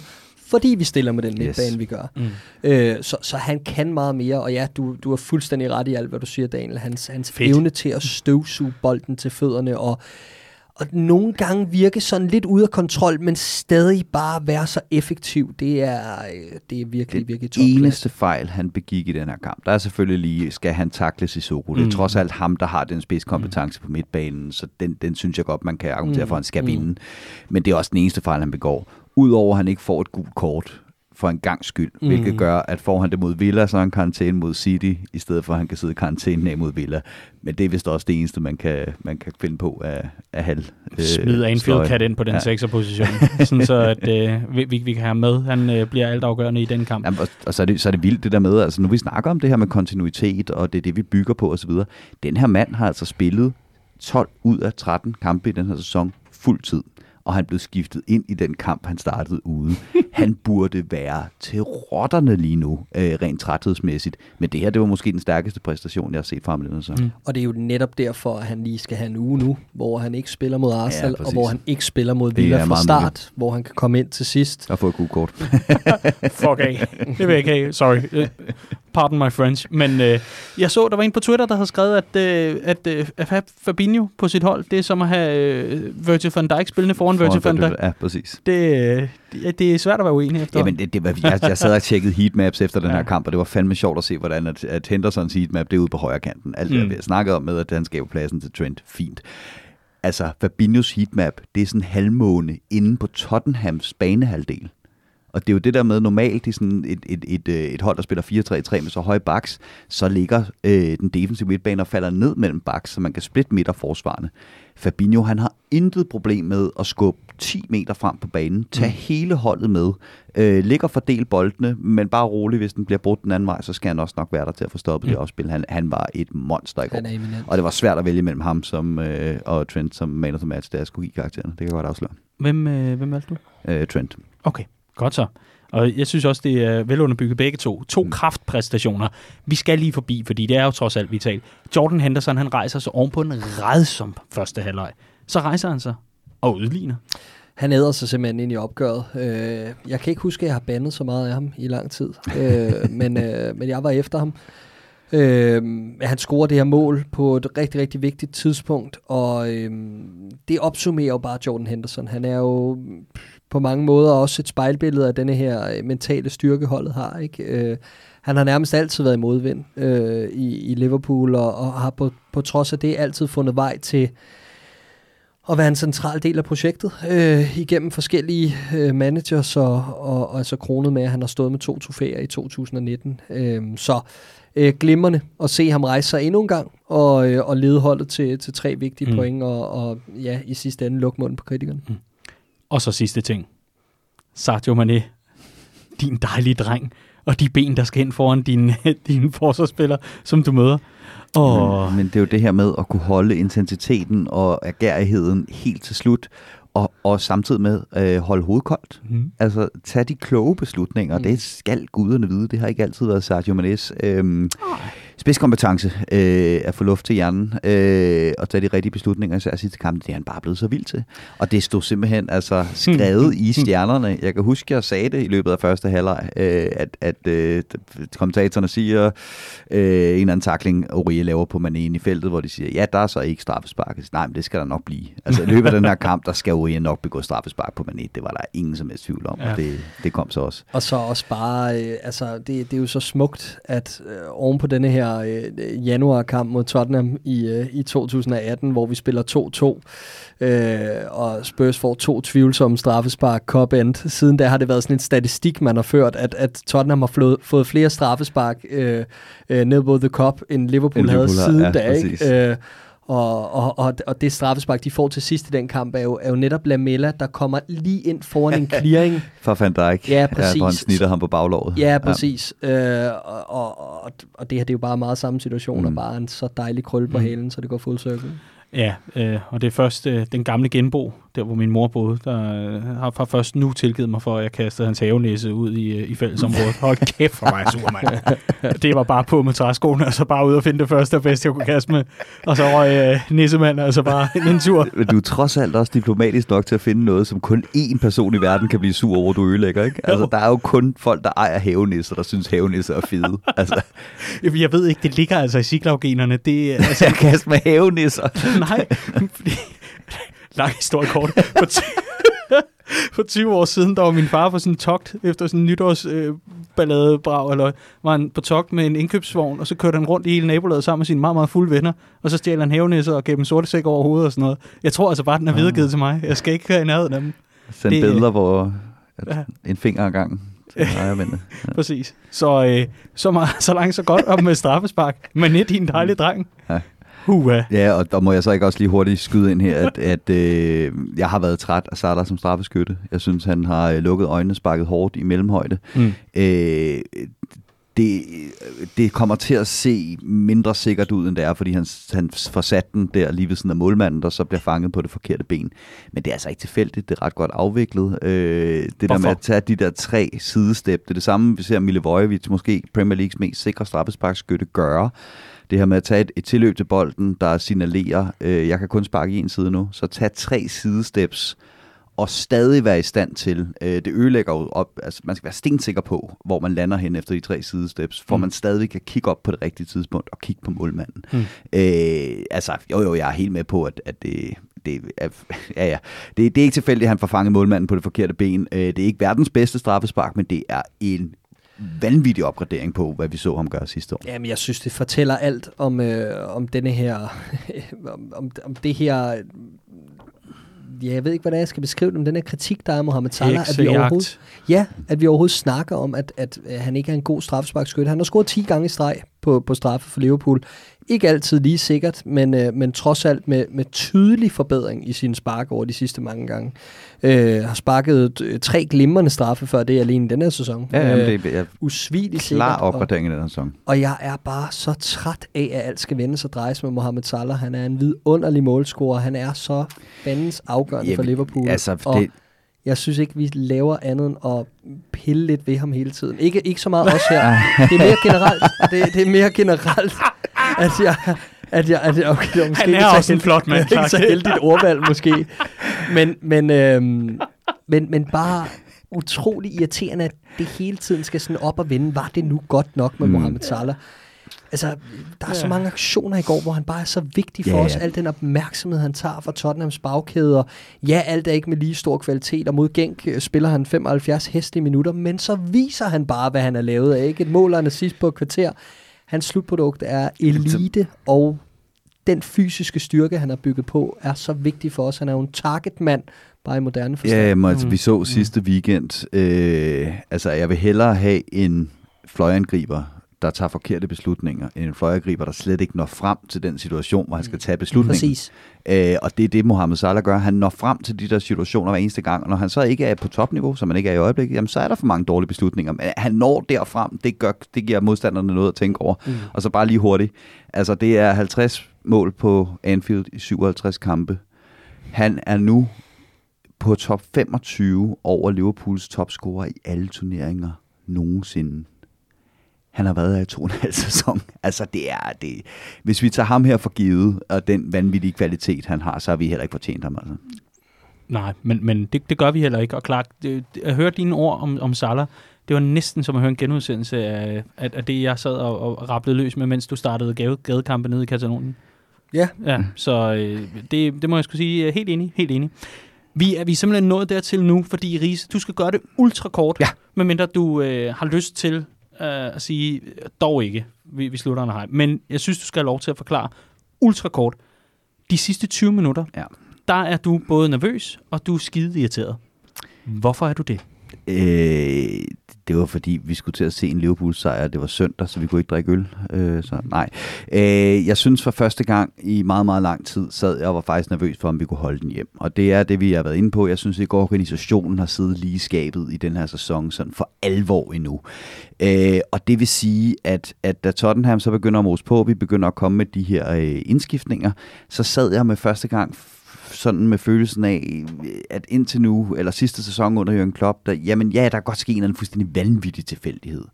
fordi vi stiller med den yes. midtbane, vi gør. Mm. Øh, så, så han kan meget mere, og ja, du, du har fuldstændig ret i alt, hvad du siger, Daniel. Hans, hans evne til at støvsuge bolden til fødderne, og, og nogle gange virke sådan lidt ude af kontrol, men stadig bare være så effektiv, det er, øh, det er virkelig,
den
virkelig
topklasse. eneste fejl, han begik i den her kamp, der er selvfølgelig lige, skal han takle Sissoko. Mm. Det er mm. trods alt ham, der har den spidskompetence mm. på midtbanen, så den, den synes jeg godt, man kan argumentere mm. for, at han skal mm. vinde. Men det er også den eneste fejl, han begår. Udover at han ikke får et gult kort for en gang skyld, mm. hvilket gør, at får han det mod Villa, så er han karantæne mod City, i stedet for at han kan sidde i karantæne af mod Villa. Men det er vist også det eneste, man kan, man kan finde på af, af halv
øh, Smid Anfield kat ind på den ja. sekserposition, (laughs) sådan så at øh, vi, vi, vi kan have med. Han øh, bliver altafgørende i den kamp.
Jamen, og, og så, er det, så er det vildt det der med, altså nu vi snakker om det her med kontinuitet, og det er det, vi bygger på osv. Den her mand har altså spillet 12 ud af 13 kampe i den her sæson fuld tid og han blev skiftet ind i den kamp, han startede ude. (laughs) han burde være til rotterne lige nu, øh, rent træthedsmæssigt. Men det her, det var måske den stærkeste præstation, jeg har set fra ham den
Mm. Og det er jo netop derfor, at han lige skal have en uge nu, hvor han ikke spiller mod Arsenal, ja, og hvor han ikke spiller mod Villa fra start, muligt. hvor han kan komme ind til sidst.
Og få et god kort. (laughs)
Fuck af. Det vil jeg ikke have. Sorry. (laughs) Øh, pardon my French. Men øh, jeg så, der var en på Twitter, der havde skrevet, at, øh, at, øh, at have Fabinho på sit hold, det er som at have øh, Virgil van Dijk spillende foran, foran Virgil van Dijk.
Ja, præcis.
Det, det, det er svært at være uenig efter.
Jamen, det, det var, jeg, jeg sad og tjekkede heatmaps efter den ja. her kamp, og det var fandme sjovt at se, hvordan at, at Hendersons heatmap, det er ude på højre kanten. Alt det, mm. jeg snakkede om med, at han skaber pladsen til Trent, fint. Altså, Fabinhos heatmap, det er sådan en halvmåne inde på Tottenhams banehalvdel. Og det er jo det der med normalt i sådan et, et, et, øh, et hold, der spiller 4-3-3 med så høje baks, så ligger øh, den defensive midtbane og falder ned mellem baks, så man kan splitte midt og forsvarende. Fabinho, han har intet problem med at skubbe 10 meter frem på banen, tage mm. hele holdet med, øh, ligger fordel boldene, men bare roligt, hvis den bliver brudt den anden vej, så skal han også nok være der til at få stoppet mm. det opspil. Han, han var et monster i går. Og det var svært at vælge mellem ham som, øh, og Trent som man of the match, da jeg skulle give karakteren. Det kan jeg godt afsløre.
Hvem, øh, hvem valgte
du? Øh, Trent.
Okay. Godt så. Og jeg synes også, det er velunderbygget begge to. To mm. kraftpræstationer. Vi skal lige forbi, fordi det er jo trods alt vitalt. Jordan Henderson, han rejser sig oven på en redsom første halvleg. Så rejser han sig og udligner.
Han æder sig simpelthen ind i opgøret. Øh, jeg kan ikke huske, at jeg har bandet så meget af ham i lang tid, øh, (laughs) men, øh, men jeg var efter ham. Øh, han scorer det her mål på et rigtig, rigtig vigtigt tidspunkt, og øh, det opsummerer jo bare Jordan Henderson. Han er jo på mange måder også et spejlbillede af denne her øh, mentale styrke, holdet har. Ikke? Øh, han har nærmest altid været i modvind øh, i, i Liverpool, og, og har på, på trods af det altid fundet vej til at være en central del af projektet øh, igennem forskellige øh, managers, og, og, og altså kronet med, at han har stået med to trofæer i 2019. Øh, så øh, glimrende at se ham rejse sig endnu en gang, og, øh, og lede holdet til, til tre vigtige mm. point, og, og ja, i sidste ende lukke munden på kritikerne. Mm.
Og så sidste ting. Sadio Mane, din dejlige dreng, og de ben, der skal ind foran dine, (laughs) din forsvarsspiller, som du møder.
Oh. Men, men det er jo det her med at kunne holde intensiteten og agerigheden helt til slut, og, og samtidig med øh, holde hovedet koldt. Mm. Altså, tage de kloge beslutninger. Mm. Det skal guderne vide. Det har ikke altid været Sergio Manes øh, spidskompetence øh, at få luft til hjernen øh, og tage de rigtige beslutninger, især sidste kamp. Det er han bare blevet så vild til. Og det stod simpelthen altså, skrevet i (laughs) stjernerne. Jeg kan huske, jeg sagde det i løbet af første halvleg, øh, at, at øh, kommentatorerne siger, øh, en eller anden takling, Aurier laver på Mané i feltet, hvor de siger, ja, der er så ikke straffespark. Nej, men det skal der nok blive. Altså, i løbet af den her kamp, der skal Aurier nok begå straffespark på Mané. Det var der ingen som helst tvivl om, ja. og det, det kom så også.
Og så også bare, øh, altså, det, det er jo så smukt, at øh, oven på denne her øh, januarkamp mod Tottenham i, øh, i 2018, hvor vi spiller 2-2, øh, og Spurs får to tvivlsomme straffespark, cup end. Siden da har det været sådan en statistik, man har ført, at, at Tottenham har flået, fået flere straffespark øh, øh, ned på The Cup, end Liverpool, end Liverpool havde siden ja, da. Ikke? Øh, og, og, og, og det straffespark, de får til sidst i den kamp, er jo, er jo netop Lamella, der kommer lige ind foran en (laughs) clearing.
For Van Dijk,
ja, præcis. Ja,
hvor han snitter ham på baglåret.
Ja, præcis. Ja. Øh, og, og, og, det her det er jo bare meget samme situation, mm. og bare en så dejlig krølle på mm. halen, så det går full circle.
Ja, øh, og det er først øh, den gamle genbo, der hvor min mor boede, der øh, har først nu tilgivet mig for, at jeg kastede hans havenæse ud i, øh, i fællesområdet. Hold kæft for mig, sur mand. det var bare på med træskoene, og så bare ud og finde det første og bedste, jeg kunne kaste med. Og så røg øh, nissemand altså bare en (laughs) tur.
Men du er trods alt også diplomatisk nok til at finde noget, som kun én person i verden kan blive sur over, du ødelægger, ikke? Altså, der er jo kun folk, der ejer havenisser, der synes, havenisser er fede. Altså. (laughs)
Jeg ved ikke, det ligger altså i siglavgenerne. Det, (laughs)
altså, jeg kaster med havenisser.
Nej, lang historie kort. For, (laughs) for 20 år siden, der var min far på sådan en togt, efter sådan en nytårs øh, eller var han på togt med en indkøbsvogn, og så kørte han rundt i hele nabolaget sammen med sine meget, meget fulde venner, og så stjal han hævnæsser og gav dem sorte sæk over hovedet og sådan noget. Jeg tror altså bare, den er videregivet til mig. Jeg skal ikke køre i nærheden af dem.
Send det, billeder, hvor ja. en finger ad gangen. (laughs) Ja.
Præcis. Så, øh, så, meget, så langt så godt op med straffespark. Men net din dejlige dreng. Ja.
Hua. Ja, og der må jeg så ikke også lige hurtigt skyde ind her, at, (laughs) at øh, jeg har været træt af Sartre som straffeskytte. Jeg synes, han har øh, lukket øjnene, sparket hårdt i mellemhøjde. Mm. Øh, det, det kommer til at se mindre sikkert ud, end det er, fordi han, han får sat den der lige ved siden af målmanden, der så bliver fanget på det forkerte ben. Men det er altså ikke tilfældigt, det er ret godt afviklet. Øh, det Hvorfor? der med at tage de der tre sidestep, det er det samme, vi ser Mille Vojevic, måske Premier Leagues mest sikre straffesparkskytte, gøre det her med at tage et, et tilløb til bolden, der signalerer, øh, jeg kan kun sparke en side nu, så tag tre sidesteps, og stadig være i stand til, øh, det ødelægger jo op, altså man skal være stensikker på, hvor man lander hen efter de tre sidesteps, for mm. man stadig kan kigge op på det rigtige tidspunkt og kigge på målmanden. Mm. Øh, altså, jo jo, jeg er helt med på, at, at det, det er, (laughs) ja, ja. Det, det er ikke tilfældigt, at han får fanget målmanden på det forkerte ben. Øh, det er ikke verdens bedste straffespark, men det er en vanvittig opgradering på, hvad vi så ham gøre sidste år.
Jamen, jeg synes, det fortæller alt om, øh, om denne her, (laughs) om, om, om det her ja, jeg ved ikke, hvordan jeg skal beskrive det, men den her kritik, der er af Mohamed Salah, at vi overhovedet, ja, at vi overhovedet snakker om, at, at, at han ikke er en god straffesparkskytte. Han har scoret 10 gange i streg på, på straffe for Liverpool. Ikke altid lige sikkert, men, øh, men trods alt med, med tydelig forbedring i sin spark over de sidste mange gange. Øh, har sparket øh, tre glimrende straffe før det alene den her sæson.
Ja, jamen, det er
øh, usvigeligt
klar opgradering i den her sæson.
Og jeg er bare så træt af, at alt skal vende sig drejes med Mohamed Salah. Han er en vidunderlig målscorer. Han er så fandens afgørende ja, for Liverpool.
Altså, og det,
jeg synes ikke, vi laver andet end at pille lidt ved ham hele tiden. Ikke, ikke så meget os her. (laughs) Det er mere generelt. Det, det er mere generelt, at jeg, at jeg, at jeg okay, det
var måske Han er også en flot mand. (laughs)
Ikke så heldigt ordvalg måske. Men, men, øhm, men, men bare utrolig irriterende, at det hele tiden skal sådan op og vende. Var det nu godt nok med mm. Mohamed Salah? Altså, der er ja. så mange aktioner i går, hvor han bare er så vigtig for ja, ja. os. Al den opmærksomhed, han tager fra Tottenhams bagkæder. Ja, alt er ikke med lige stor kvalitet, og mod Genk øh, spiller han 75 heste minutter, men så viser han bare, hvad han er lavet af. Ikke? Et mål og en assist på et kvarter. Hans slutprodukt er elite og den fysiske styrke, han har bygget på, er så vigtig for os. Han er jo en targetmand, bare i moderne forstand.
Ja, men, altså, vi så sidste weekend, øh, altså jeg vil hellere have en fløjangriber, der tager forkerte beslutninger, end en fløjangriber, der slet ikke når frem til den situation, hvor han skal tage beslutningen.
Præcis.
Øh, og det er det, Mohamed Salah gør. Han når frem til de der situationer hver eneste gang, og når han så ikke er på topniveau, som han ikke er i øjeblikket, jamen så er der for mange dårlige beslutninger. Men han når derfrem, det, gør, det giver modstanderne noget at tænke over. Mm. Og så bare lige hurtigt. Altså det er 50 mål på Anfield i 57 kampe. Han er nu på top 25 over Liverpools topscorer i alle turneringer nogensinde. Han har været her i to og en halv sæson. (laughs) Altså, det er det. Hvis vi tager ham her for givet, og den vanvittige kvalitet, han har, så har vi heller ikke fortjent ham. Altså.
Nej, men, men det, det gør vi heller ikke. Og klart, det, jeg hørte dine ord om, om Salah. Det var næsten som at høre en genudsendelse af, af, af det, jeg sad og, og rablede løs med, mens du startede gade, gadekampe nede i Katalonien.
Ja.
Ja, så øh, det, det må jeg skulle sige, helt enig, helt enig. Vi er, vi er simpelthen nået dertil nu, fordi Riese, du skal gøre det ultra kort,
Ja.
medmindre du øh, har lyst til øh, at sige, dog ikke, vi, vi slutter en hej. Men jeg synes, du skal have lov til at forklare ultra kort. De sidste 20 minutter,
Ja.
der er du både nervøs, og du er skide irriteret. Hvorfor er du det?
Øh, det var fordi, vi skulle til at se en Liverpool-sejr. Det var søndag, så vi kunne ikke drikke øl. Øh, så nej. Øh, jeg synes for første gang i meget, meget lang tid, sad jeg og var faktisk nervøs for, om vi kunne holde den hjem. Og det er det, vi har været inde på. Jeg synes ikke, organisationen har siddet lige skabet i den her sæson sådan for alvor endnu. Øh, og det vil sige, at, at da Tottenham så begynder at mose på, vi begynder at komme med de her øh, indskiftninger, så sad jeg med første gang sådan med følelsen af, at indtil nu, eller sidste sæson under Jørgen Klopp, der, jamen ja, der kan godt ske en eller anden fuldstændig vanvittig tilfældighed.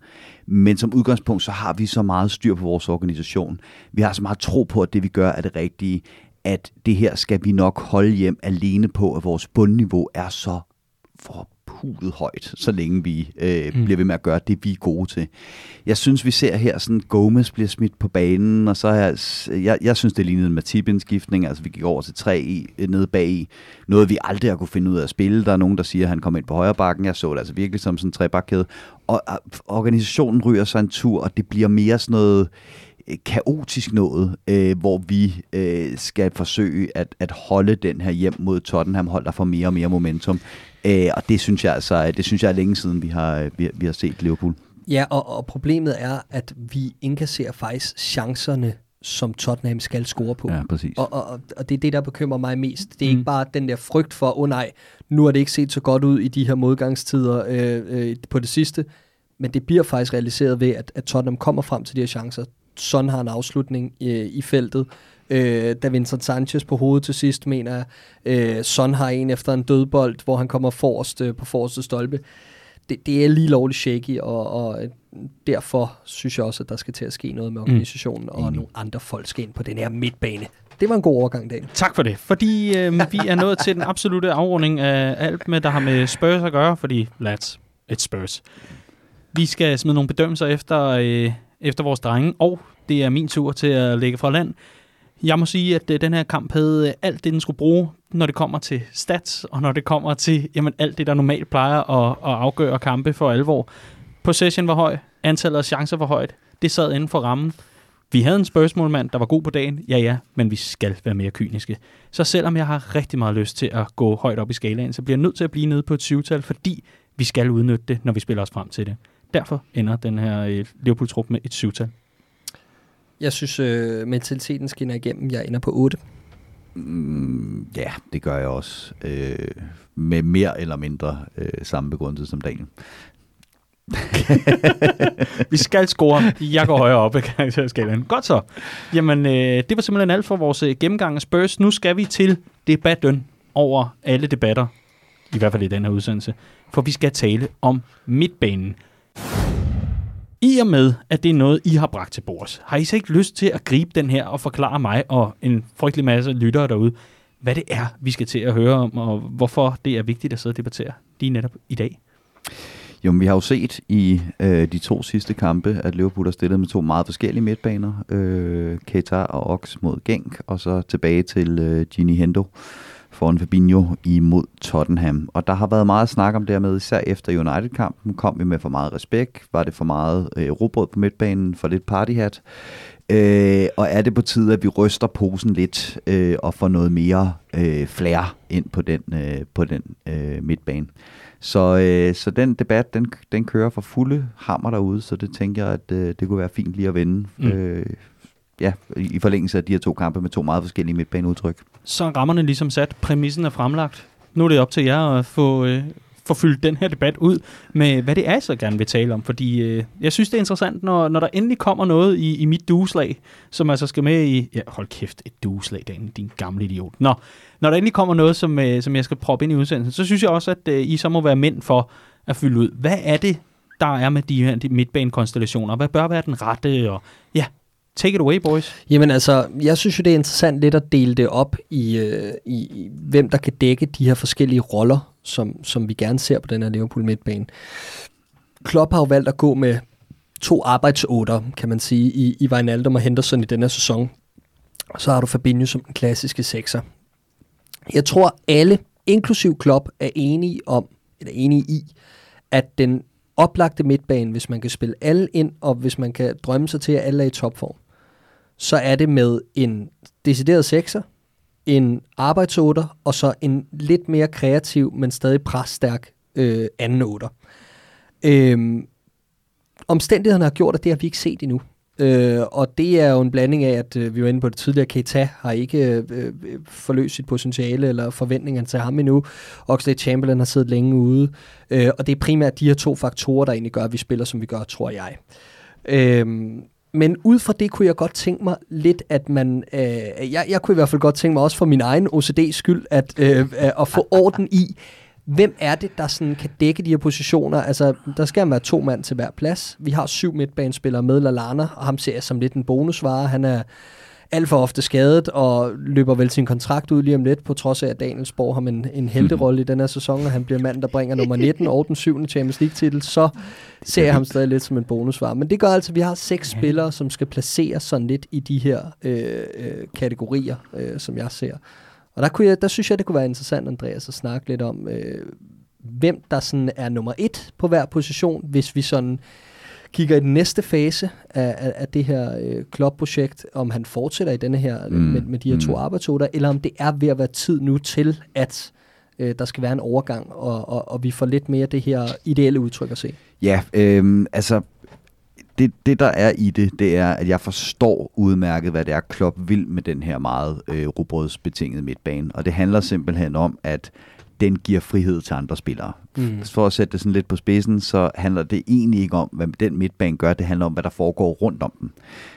Men som udgangspunkt, så har vi så meget styr på vores organisation. Vi har så meget tro på, at det vi gør er det rigtige, at det her skal vi nok holde hjem alene på, at vores bundniveau er så for forpulet højt, så længe vi øh, mm. bliver ved med at gøre det, vi er gode til. Jeg synes, vi ser her, sådan Gomez bliver smidt på banen, og så er jeg, jeg, jeg synes, det lignede en Matip-indskiftning, altså vi gik over til tre i, nede bag i, noget vi aldrig har kunne finde ud af at spille. Der er nogen, der siger, at han kom ind på højre bakken. Jeg så det altså virkelig som sådan en trebakkæde. Og, og organisationen ryger sig en tur, og det bliver mere sådan noget øh, kaotisk noget, øh, hvor vi øh, skal forsøge at, at holde den her hjem mod Tottenham, hold der får mere og mere momentum. Øh, og det synes jeg altså, det synes jeg er længe siden, vi har, vi, vi har set Liverpool.
Ja, og, og problemet er, at vi indkasserer faktisk chancerne, som Tottenham skal score på.
Ja, præcis.
Og, og, og det er det, der bekymrer mig mest. Det er mm. ikke bare den der frygt for, åh oh, nej, nu har det ikke set så godt ud i de her modgangstider øh, øh, på det sidste, men det bliver faktisk realiseret ved, at, at Tottenham kommer frem til de her chancer. Son har en afslutning øh, i feltet. Øh, da Vincent Sanchez på hovedet til sidst, mener jeg. Øh, Son har en efter en dødbold, hvor han kommer forrest øh, på forreste stolpe. Det, det er lige lovligt shaky, og, og derfor synes jeg også, at der skal til at ske noget med organisationen, mm. og nogle andre folk skal ind på den her midtbane. Det var en god overgang, Daniel.
Tak for det, fordi øh, vi er nået til den absolute afrunding af alt, med, der har med Spurs at gøre, fordi lads, et Spurs. Vi skal smide nogle bedømmelser efter, øh, efter vores drenge, og det er min tur til at lægge fra land. Jeg må sige, at øh, den her kamp havde øh, alt det, den skulle bruge, når det kommer til stats, og når det kommer til jamen, alt det, der normalt plejer at, at afgøre kampe for alvor. Possession var høj, antallet af chancer var højt, det sad inden for rammen. Vi havde en spørgsmålmand, der var god på dagen, ja ja, men vi skal være mere kyniske. Så selvom jeg har rigtig meget lyst til at gå højt op i skalaen, så bliver jeg nødt til at blive nede på et syvtal, fordi vi skal udnytte det, når vi spiller os frem til det. Derfor ender den her øh, Liverpool-trup med et syvtal.
Jeg synes, øh, mentaliteten skinner igennem. Jeg ender på 8.
Mm, ja, det gør jeg også. Øh, med mere eller mindre øh, samme begrundelse som Daniel. (laughs)
vi skal score. Jeg går højere op i karakterskalaen. Godt så. Jamen, øh, det var simpelthen alt for vores øh, gennemgang af Spurs. Nu skal vi til debatten over alle debatter. I hvert fald i den her udsendelse. For vi skal tale om midtbanen. I og med, at det er noget, I har bragt til bords, har I så ikke lyst til at gribe den her og forklare mig og en frygtelig masse lyttere derude, hvad det er, vi skal til at høre om, og hvorfor det er vigtigt at sidde og debattere lige netop i dag?
Jo, men vi har jo set i øh, de to sidste kampe, at Liverpool har stillet med to meget forskellige midtbaner. Øh, Keita og Ox mod Genk, og så tilbage til øh, Gini Hendo foran Fabinho imod Tottenham. Og der har været meget snak om det her med, især efter United-kampen, kom vi med for meget respekt, var det for meget øh, robrød på midtbanen, for lidt partyhat. Øh, og er det på tide, at vi ryster posen lidt øh, og får noget mere øh, flair ind på den, øh, på den øh, midtbane. Så, øh, så den debat, den, den kører for fulde hammer derude, så det tænker jeg, at øh, det kunne være fint lige at vende. Mm. Øh, ja, i forlængelse af de her to kampe med to meget forskellige midtbaneudtryk.
Så er rammerne ligesom sat, præmissen er fremlagt. Nu er det op til jer at få, øh, få fyldt den her debat ud med, hvad det er, jeg så gerne vil tale om. Fordi øh, jeg synes, det er interessant, når, når der endelig kommer noget i, i mit dueslag, som altså skal med i... Ja, hold kæft, et dueslag, Dan, din gamle idiot. Nå, når der endelig kommer noget, som, øh, som jeg skal proppe ind i udsendelsen, så synes jeg også, at øh, I så må være mænd for at fylde ud. Hvad er det, der er med de her de midtbanekonstellationer? Hvad bør være den rette? Og ja, Take it away, boys.
Jamen altså, jeg synes jo, det er interessant lidt at dele det op i, øh, i, i hvem der kan dække de her forskellige roller, som, som vi gerne ser på den her Liverpool midtbane. Klopp har jo valgt at gå med to arbejdsotter, kan man sige, i, i Wijnaldum og Henderson i den her sæson. Så har du Fabinho som den klassiske sekser. Jeg tror, alle, inklusiv Klopp, er enige om, eller enige i, at den oplagte midtbane, hvis man kan spille alle ind, og hvis man kan drømme sig til, at alle er i topform, så er det med en decideret sekser, en arbejdsotter, og så en lidt mere kreativ, men stadig presstærk øh, anden otter. Øhm, omstændighederne har gjort, at det har vi ikke set endnu. Øh, og det er jo en blanding af, at øh, vi var inde på det tidligere, Keita har ikke øh, øh forløst sit potentiale eller forventningerne til ham endnu. Oxlade Chamberlain har siddet længe ude. Øh, og det er primært de her to faktorer, der egentlig gør, at vi spiller, som vi gør, tror jeg. Øh, men ud fra det kunne jeg godt tænke mig lidt, at man... Øh, jeg, jeg kunne i hvert fald godt tænke mig også for min egen OCD skyld, at, øh, at få orden i, hvem er det, der sådan kan dække de her positioner? Altså, der skal være to mand til hver plads. Vi har syv midtbanespillere med Lallana, og ham ser jeg som lidt en bonusvare. Han er alt for ofte skadet og løber vel sin kontrakt ud lige om lidt, på trods af, at Danielsborg har en, en helterolle i den her sæson, og han bliver mand, der bringer nummer 19 og den syvende Champions League-titel, så ser jeg ham stadig lidt som en bonusvar. Men det gør altså, at vi har seks spillere, som skal placeres sådan lidt i de her øh, øh, kategorier, øh, som jeg ser. Og der, kunne jeg, der synes jeg, det kunne være interessant, Andreas, at snakke lidt om, øh, hvem der sådan er nummer et på hver position, hvis vi sådan kigger i den næste fase af, af, af det her øh, klubprojekt, om han fortsætter i denne her mm. med, med de her to mm. arbejdsoder, eller om det er ved at være tid nu til, at øh, der skal være en overgang, og, og, og vi får lidt mere det her ideelle udtryk at se.
Ja, øh, altså det, det, der er i det, det er, at jeg forstår udmærket, hvad det er, Klopp vil med den her meget øh, robrødsbetingede midtbane. Og det handler simpelthen om, at den giver frihed til andre spillere. Mm. For at sætte det sådan lidt på spidsen, så handler det egentlig ikke om, hvad den midtbane gør. Det handler om, hvad der foregår rundt om den.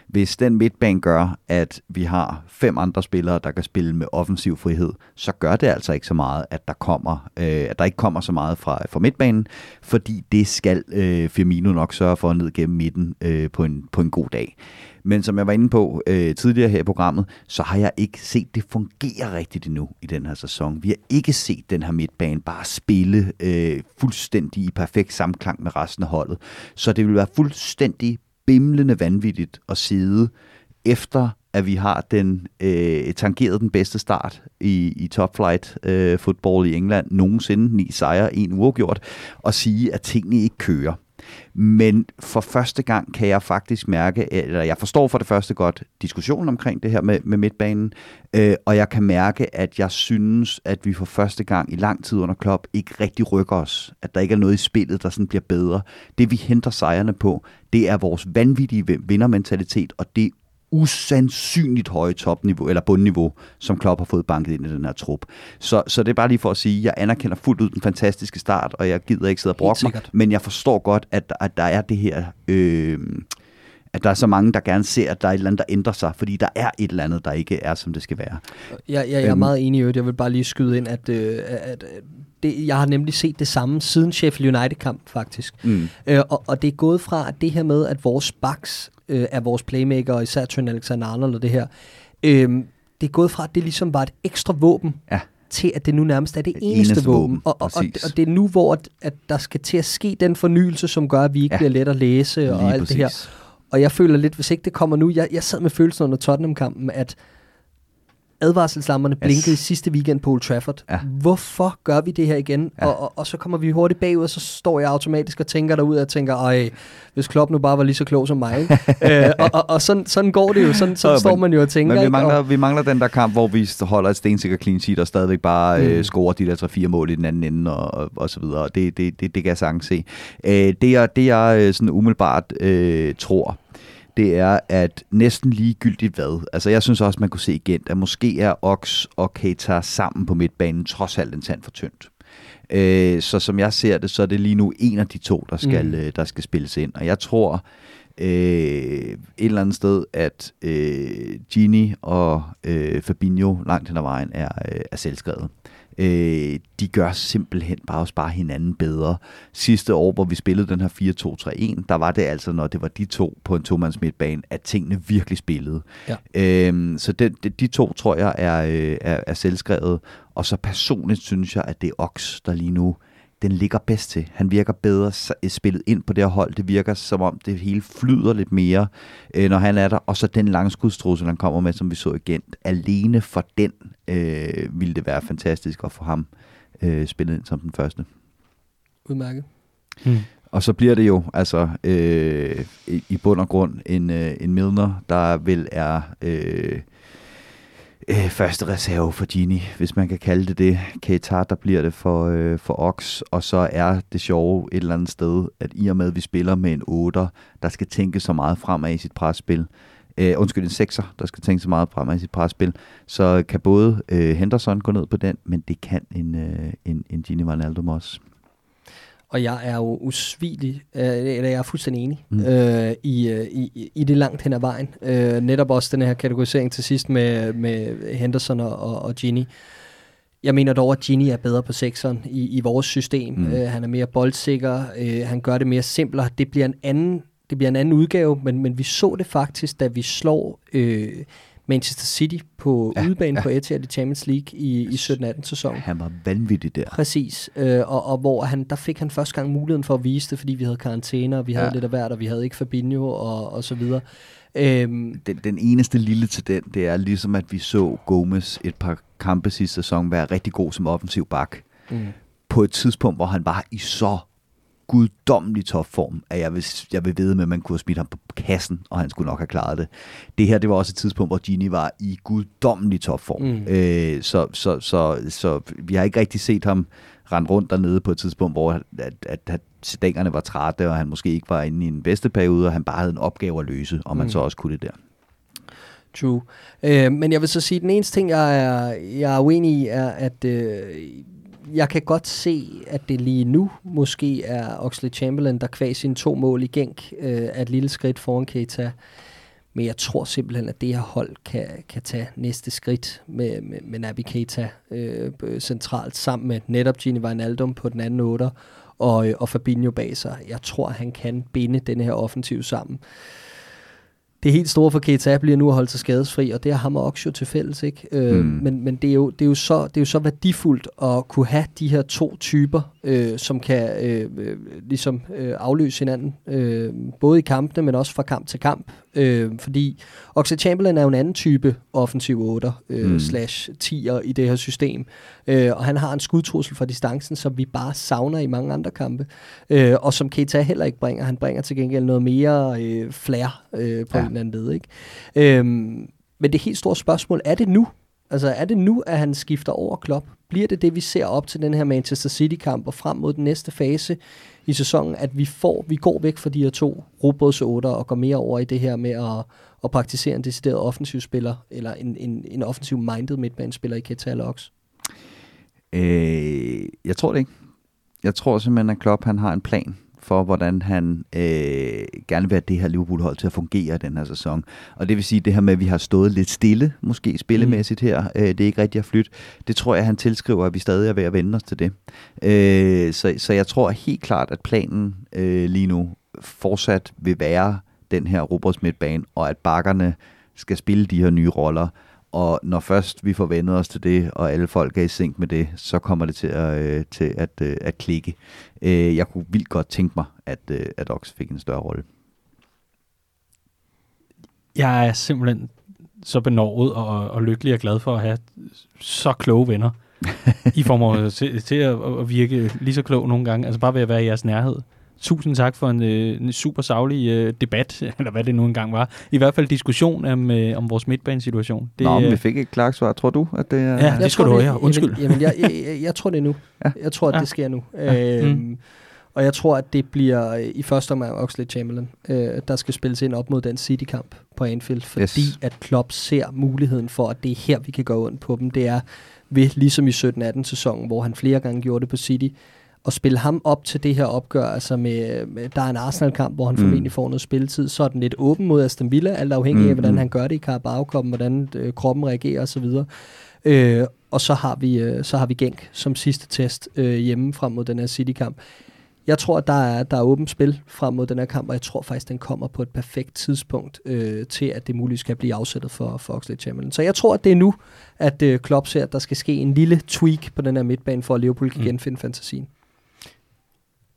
Hvis den midtbane gør, at vi har fem andre spillere, der kan spille med offensiv frihed, så gør det altså ikke så meget, at der kommer, øh, at der ikke kommer så meget fra, fra midtbanen, fordi det skal øh, Firmino nok sørge for ned gennem midten øh, på, en, på en god dag. Men som jeg var inde på øh, tidligere her i programmet, så har jeg ikke set det fungere rigtigt endnu i den her sæson. Vi har ikke set den her midtbane bare spille øh, fuldstændig i perfekt samklang med resten af holdet. Så det vil være fuldstændig bimlende vanvittigt at sidde efter at vi har den øh, tangeret den bedste start i, i top flight øh, football i England nogensinde, ni sejre, en uafgjort, og sige, at tingene ikke kører. Men for første gang kan jeg faktisk mærke, eller jeg forstår for det første godt diskussionen omkring det her med, med midtbanen, øh, og jeg kan mærke, at jeg synes, at vi for første gang i lang tid under Klopp ikke rigtig rykker os. At der ikke er noget i spillet, der sådan bliver bedre. Det vi henter sejrene på, det er vores vanvittige vindermentalitet, og det usandsynligt høje topniveau, eller bundniveau, som Klopp har fået banket ind i den her trup. Så, så det er bare lige for at sige, jeg anerkender fuldt ud den fantastiske start, og jeg gider ikke sidde og brokke mig, men jeg forstår godt, at, at der er det her... Øh, at der er så mange, der gerne ser, at der er et eller andet, der ændrer sig, fordi der er et eller andet, der ikke er, som det skal være.
Jeg, jeg, jeg er øhm. meget enig i det. Jeg vil bare lige skyde ind, at, øh, at det, jeg har nemlig set det samme siden Sheffield United-kamp, faktisk. Mm. Øh, og, og det er gået fra at det her med, at vores backs øh, er vores playmaker, især Trent Alexander-Arnold og det her, øh, det er gået fra, at det ligesom var et ekstra våben, ja til at det nu nærmest er det, det eneste, eneste våben. våben. Og, og, og, og det er nu, hvor at, at der skal til at ske den fornyelse, som gør, at vi ikke ja. bliver let at læse og alt præcis. det her. Og jeg føler lidt, hvis ikke det kommer nu, jeg, jeg sad med følelsen under Tottenham-kampen, at advarselslamperne blinkede yes. i sidste weekend på Old Trafford. Ja. Hvorfor gør vi det her igen? Ja. Og, og, og så kommer vi hurtigt bagud, og så står jeg automatisk og tænker derud og tænker, ej, hvis Klopp nu bare var lige så klog som mig. (laughs) øh, og og, og sådan, sådan går det jo. Sådan, sådan ja, står man jo og tænker.
Men vi mangler, og, vi mangler den der kamp, hvor vi holder et stensikker clean sheet og stadigvæk bare øh, mm. øh, scorer de der 3-4 mål i den anden ende og, og, og så videre. Det, det, det, det kan jeg sagtens se. Øh, det, jeg, det jeg øh, sådan umiddelbart øh, tror, det er, at næsten ligegyldigt hvad. Altså jeg synes også, man kunne se igen, at måske er Ox og Keita sammen på midtbanen trods alt en tand for tyndt. Øh, så som jeg ser det, så er det lige nu en af de to, der skal, mm. Øh, der skal spilles ind. Og jeg tror øh, et eller andet sted, at øh, Gini og øh, Fabinho langt hen ad vejen er, øh, er selvskrevet. Øh, de gør simpelthen bare også bare hinanden bedre. Sidste år, hvor vi spillede den her 4-2-3-1, der var det altså, når det var de to på en tomands midtbane, at tingene virkelig spillede. Ja. Øh, så det, det, de to, tror jeg, er, øh, er, er selvskrevet. Og så personligt synes jeg, at det er Ox, der lige nu den ligger bedst til. Han virker bedre spillet ind på det her hold. Det virker som om det hele flyder lidt mere, øh, når han er der. Og så den langskudstrussel, han kommer med, som vi så igen. Alene for den øh, ville det være fantastisk at få ham øh, spillet ind som den første.
Udmærket.
Hmm. Og så bliver det jo altså øh, i, i bund og grund en, øh, en Milner, der vil er... Øh, øh, første reserve for Gini, hvis man kan kalde det det. Keita, der bliver det for, øh, for Ox, og så er det sjove et eller andet sted, at i og med, at vi spiller med en 8, der skal tænke så meget fremad i sit presspil, øh, undskyld, en 6'er, der skal tænke så meget fremad i sit presspil, så kan både øh, Henderson gå ned på den, men det kan en, øh, en, en Gini Wijnaldum også.
Og jeg er jo usvigelig, øh, eller jeg er fuldstændig enig mm. øh, i, øh, i, i det langt hen ad vejen. Øh, netop også den her kategorisering til sidst med, med Henderson og, og Gini. Jeg mener dog, at Gini er bedre på sekseren i, i vores system. Mm. Øh, han er mere boldsikker, øh, han gør det mere simplere. Det bliver en anden, det bliver en anden udgave, men, men vi så det faktisk, da vi slår øh, Manchester City på ja, udebane ja. på Etihad i Champions League i, i 17-18 sæsonen.
Han var vanvittig der.
Præcis, øh, og, og hvor han, der fik han første gang muligheden for at vise det, fordi vi havde karantæner, vi havde ja. lidt af hvert, og vi havde ikke Fabinho og, og så videre.
Øhm, den, den eneste lille til den, det er ligesom, at vi så Gomes et par kampe sidste sæson være rigtig god som offensiv bak. Mm. På et tidspunkt, hvor han var i så guddommelig topform, at jeg vil, jeg vil vide med, at man kunne have smidt ham på kassen, og han skulle nok have klaret det. Det her, det var også et tidspunkt, hvor Gini var i guddommelig topform. Mm. Øh, så, så, så, så vi har ikke rigtig set ham rende rundt dernede på et tidspunkt, hvor at, at, at stængerne var trætte, og han måske ikke var inde i en bedste periode, og han bare havde en opgave at løse, og man mm. så også kunne det der.
True. Øh, men jeg vil så sige, at den eneste ting, jeg er, jeg er uenig i, er, at øh, jeg kan godt se, at det lige nu måske er Oxley Chamberlain, der kvæg sine to mål i gænk, øh, er et lille skridt foran Keita. Men jeg tror simpelthen, at det her hold kan, kan tage næste skridt med, med, med Naby Keita øh, centralt, sammen med netop Gini Wijnaldum på den anden otter, og, øh, og Fabinho bag sig. Jeg tror, han kan binde den her offensiv sammen det helt store for Keita bliver nu at holde sig skadesfri, og det har ham også jo til fælles, ikke? Øh, mm. Men, men det, er jo, det, er jo så, det er jo så værdifuldt at kunne have de her to typer, øh, som kan øh, øh, ligesom øh, afløse hinanden, øh, både i kampene, men også fra kamp til kamp. Øh, fordi Oxlade Chamberlain er jo en anden type offensiv 8 øh, mm. slash 10'er i det her system. Øh, og han har en skudtrussel fra distancen, som vi bare savner i mange andre kampe. Øh, og som Keita heller ikke bringer. Han bringer til gengæld noget mere øh, flair øh, på ja. en eller anden led. Ikke? Øh, men det helt store spørgsmål, er det nu? Altså er det nu, at han skifter over Klopp? Bliver det det, vi ser op til den her Manchester City-kamp og frem mod den næste fase i sæsonen, at vi får, vi går væk fra de her to robots og går mere over i det her med at, at praktisere en decideret offensiv spiller, eller en, en, en offensiv minded midtbanespiller i Keita Lux?
Øh, jeg tror det ikke. Jeg tror simpelthen, at Klopp han har en plan for, hvordan han øh, gerne vil have det her Liverpool-hold til at fungere den her sæson. Og det vil sige, det her med, at vi har stået lidt stille, måske spillemæssigt her, øh, det er ikke rigtigt at flytte, det tror jeg, han tilskriver, at vi stadig er ved at vende os til det. Øh, så, så jeg tror helt klart, at planen øh, lige nu fortsat vil være den her Roberts midtbane, og at bakkerne skal spille de her nye roller, og når først vi får vendet os til det, og alle folk er i sync med det, så kommer det til at, øh, til at, øh, at klikke. Øh, jeg kunne vildt godt tænke mig, at, øh, at Ox fik en større rolle.
Jeg er simpelthen så benovet og, og lykkelig og glad for at have så kloge venner. (laughs) I formår til, til at, at virke lige så klog nogle gange. Altså bare ved at være i jeres nærhed. Tusind tak for en, øh, en super savlig øh, debat, (laughs) eller hvad det nu engang var. I hvert fald diskussion om, øh, om vores midtbanesituation.
Det, Nå, men
øh,
vi fik et klart svar. Tror du, at det er...
Ja, det skal du høre. Undskyld.
Jamen, jamen jeg, jeg, jeg, jeg tror det nu. (laughs)
Ja.
Jeg tror, at
Ja.
det sker nu.
Ja.
Øhm,
Mm.
Og jeg tror, at det bliver øh, i første omgang Oxlade Chamberlain, øh, der skal spilles ind op mod den City-kamp på Anfield, fordi
Yes.
at Klopp ser muligheden for, at det er her, vi kan gå ondt på dem. Det er ved, ligesom i 17-18 sæsonen, hvor han flere gange gjorde det på City, og spille ham op til det her opgør, altså med, med der er en Arsenal-kamp, hvor han
Mm.
formentlig får noget spilletid, så er den lidt åben mod Aston Villa, alt afhængig
Mm,
af, hvordan
mm.
han gør det i Carabao-koppen, hvordan øh, kroppen reagerer osv. Øh, og så har vi øh, så har vi Genk som sidste test øh, hjemme frem mod den her City-kamp. Jeg tror, at der er, der er åbent spil frem mod den her kamp, og jeg tror faktisk, den kommer på et perfekt tidspunkt øh, til, at det muligvis kan blive afsættet for, for Oxlade Chamberlain. Så jeg tror, at det er nu, at øh, Klopp ser, at der skal ske en lille tweak på den her midtbane, for at Liverpool kan
Mm.
genfinde fantasien.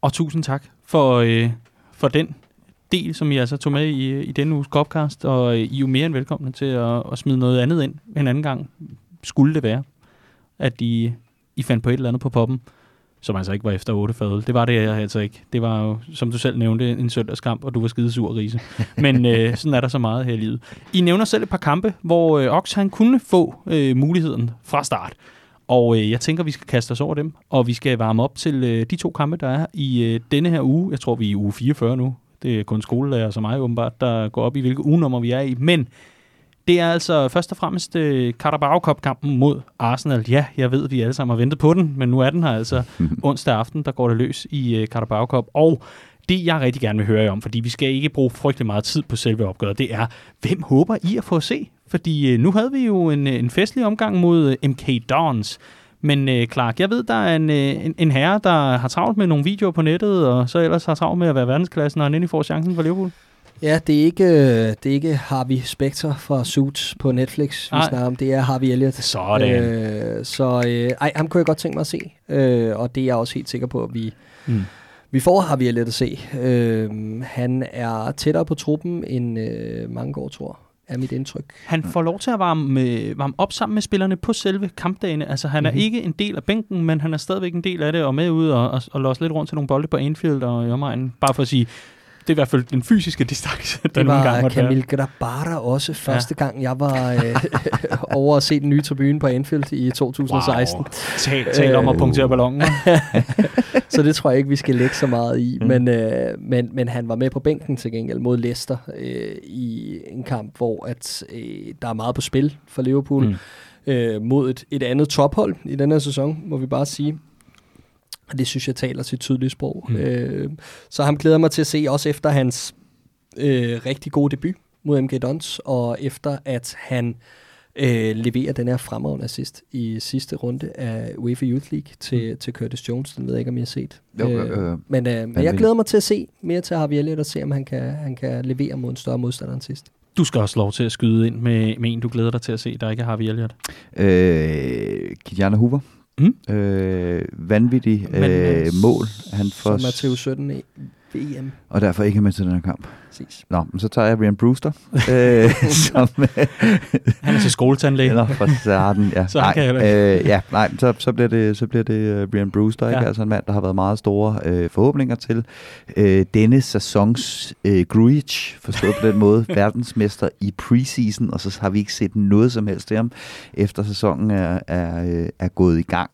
Og tusind tak for, øh, for den del, som I altså tog med i, i denne uges Copcast, og øh, I er jo mere end velkomne til at, at smide noget andet ind en anden gang. Skulle det være, at I, I fandt på et eller andet på poppen, som altså ikke var efter 8 fadøl. Det var det jeg altså ikke. Det var jo, som du selv nævnte, en søndagskamp, og du var skide sur, Riese. (laughs) Men øh, sådan er der så meget her i livet. I nævner selv et par kampe, hvor øh, Ox han kunne få øh, muligheden fra start. Og øh, jeg tænker, vi skal kaste os over dem, og vi skal varme op til øh, de to kampe, der er i øh, denne her uge. Jeg tror, vi er i uge 44 nu. Det er kun skolelærer som mig åbenbart, der går op i, hvilke ugenummer vi er i. Men det er altså først og fremmest øh, Carabao Cup-kampen mod Arsenal. Ja, jeg ved, vi alle sammen har ventet på den, men nu er den her altså (laughs) onsdag aften, der går det løs i øh, Carabao Cup. Og det, jeg rigtig gerne vil høre jer om, fordi vi skal ikke bruge frygtelig meget tid på selve opgøret, det er, hvem håber I at få at se? Fordi øh, nu havde vi jo en, øh, en festlig omgang mod øh, MK Dons. Men øh, Clark, jeg ved, der er en, øh, en, en herre, der har travlt med nogle videoer på nettet, og så ellers har travlt med at være verdensklassen, og han endelig får chancen for Liverpool.
Ja, det er ikke, det er ikke Harvey Specter fra Suits på Netflix, vi
Nej.
snakker om. Det er Harvey Elliott.
Sådan.
Øh, så øh, ej, ham kunne jeg godt tænke mig at se. Øh, og det er jeg også helt sikker på, at vi,
Mm.
vi får Harvey Elliott at se. Øh, han er tættere på truppen, end øh, mange går tror er mit indtryk.
Han får lov til at varme, varme op sammen med spillerne på selve kampdagene. Altså, han er
Mhm.
ikke en del af bænken, men han er stadigvæk en del af det, og med ud og, og, og låse lidt rundt til nogle bolde på Anfield og i omegnen. Bare for at sige, det er i hvert fald den fysiske distance, der
Det
nogle gange måtte være.
Camille Grabara også første gang, jeg var øh, (laughs) over at se den nye tribune på Anfield i 2016.
Wow. Tal, tal om at
Øh.
punktere ballonen. (laughs)
så det tror jeg ikke, vi skal lægge så meget i.
Mm.
Men, øh, men, men han var med på bænken til gengæld mod Leicester øh, i en kamp, hvor at, øh, der er meget på spil for Liverpool.
Mm.
Øh, mod et, et andet tophold i den her sæson, må vi bare sige. Og det synes jeg taler sit tydelige sprog.
Mm.
Mm. Øh, så ham glæder mig til at se, også efter hans øh, rigtig gode debut mod MG Dons, og efter at han øh, leverer den her fremragende assist i sidste runde af UEFA Youth League til, til Curtis Jones. Den ved jeg ikke, om I har set.
Jo, øh, øh,
men, øh, men jeg glæder mig til at se mere til Harvey Elliott og se, om han kan, han kan levere mod en større modstander end sidst.
Du skal også lov til at skyde ind med, med en, du glæder dig til at se, der ikke har Harvey Elliott.
Øh, Kilian Hoover.
Mm.
Øh, vanvittig
Men, øh,
øh, mål. Han
Som
får,
er til 17 i VM.
og derfor ikke er med til den her kamp.
Præcis.
Nå, men så tager jeg Ryan Brewster. (laughs) øh, som, (laughs)
Han er til skoletandlæge.
Nå, for starten, ja.
Så han
nej,
kan heller
øh, ja, nej, så, så bliver det, så bliver det uh, Brian Brewster, ikke?
Ja.
Altså en mand, der har været meget store øh, forhåbninger til. Øh, denne sæsons øh, Grujic, forstået på den (laughs) måde, verdensmester i preseason, og så har vi ikke set noget som helst af ham, efter sæsonen er, er, øh, er gået i gang.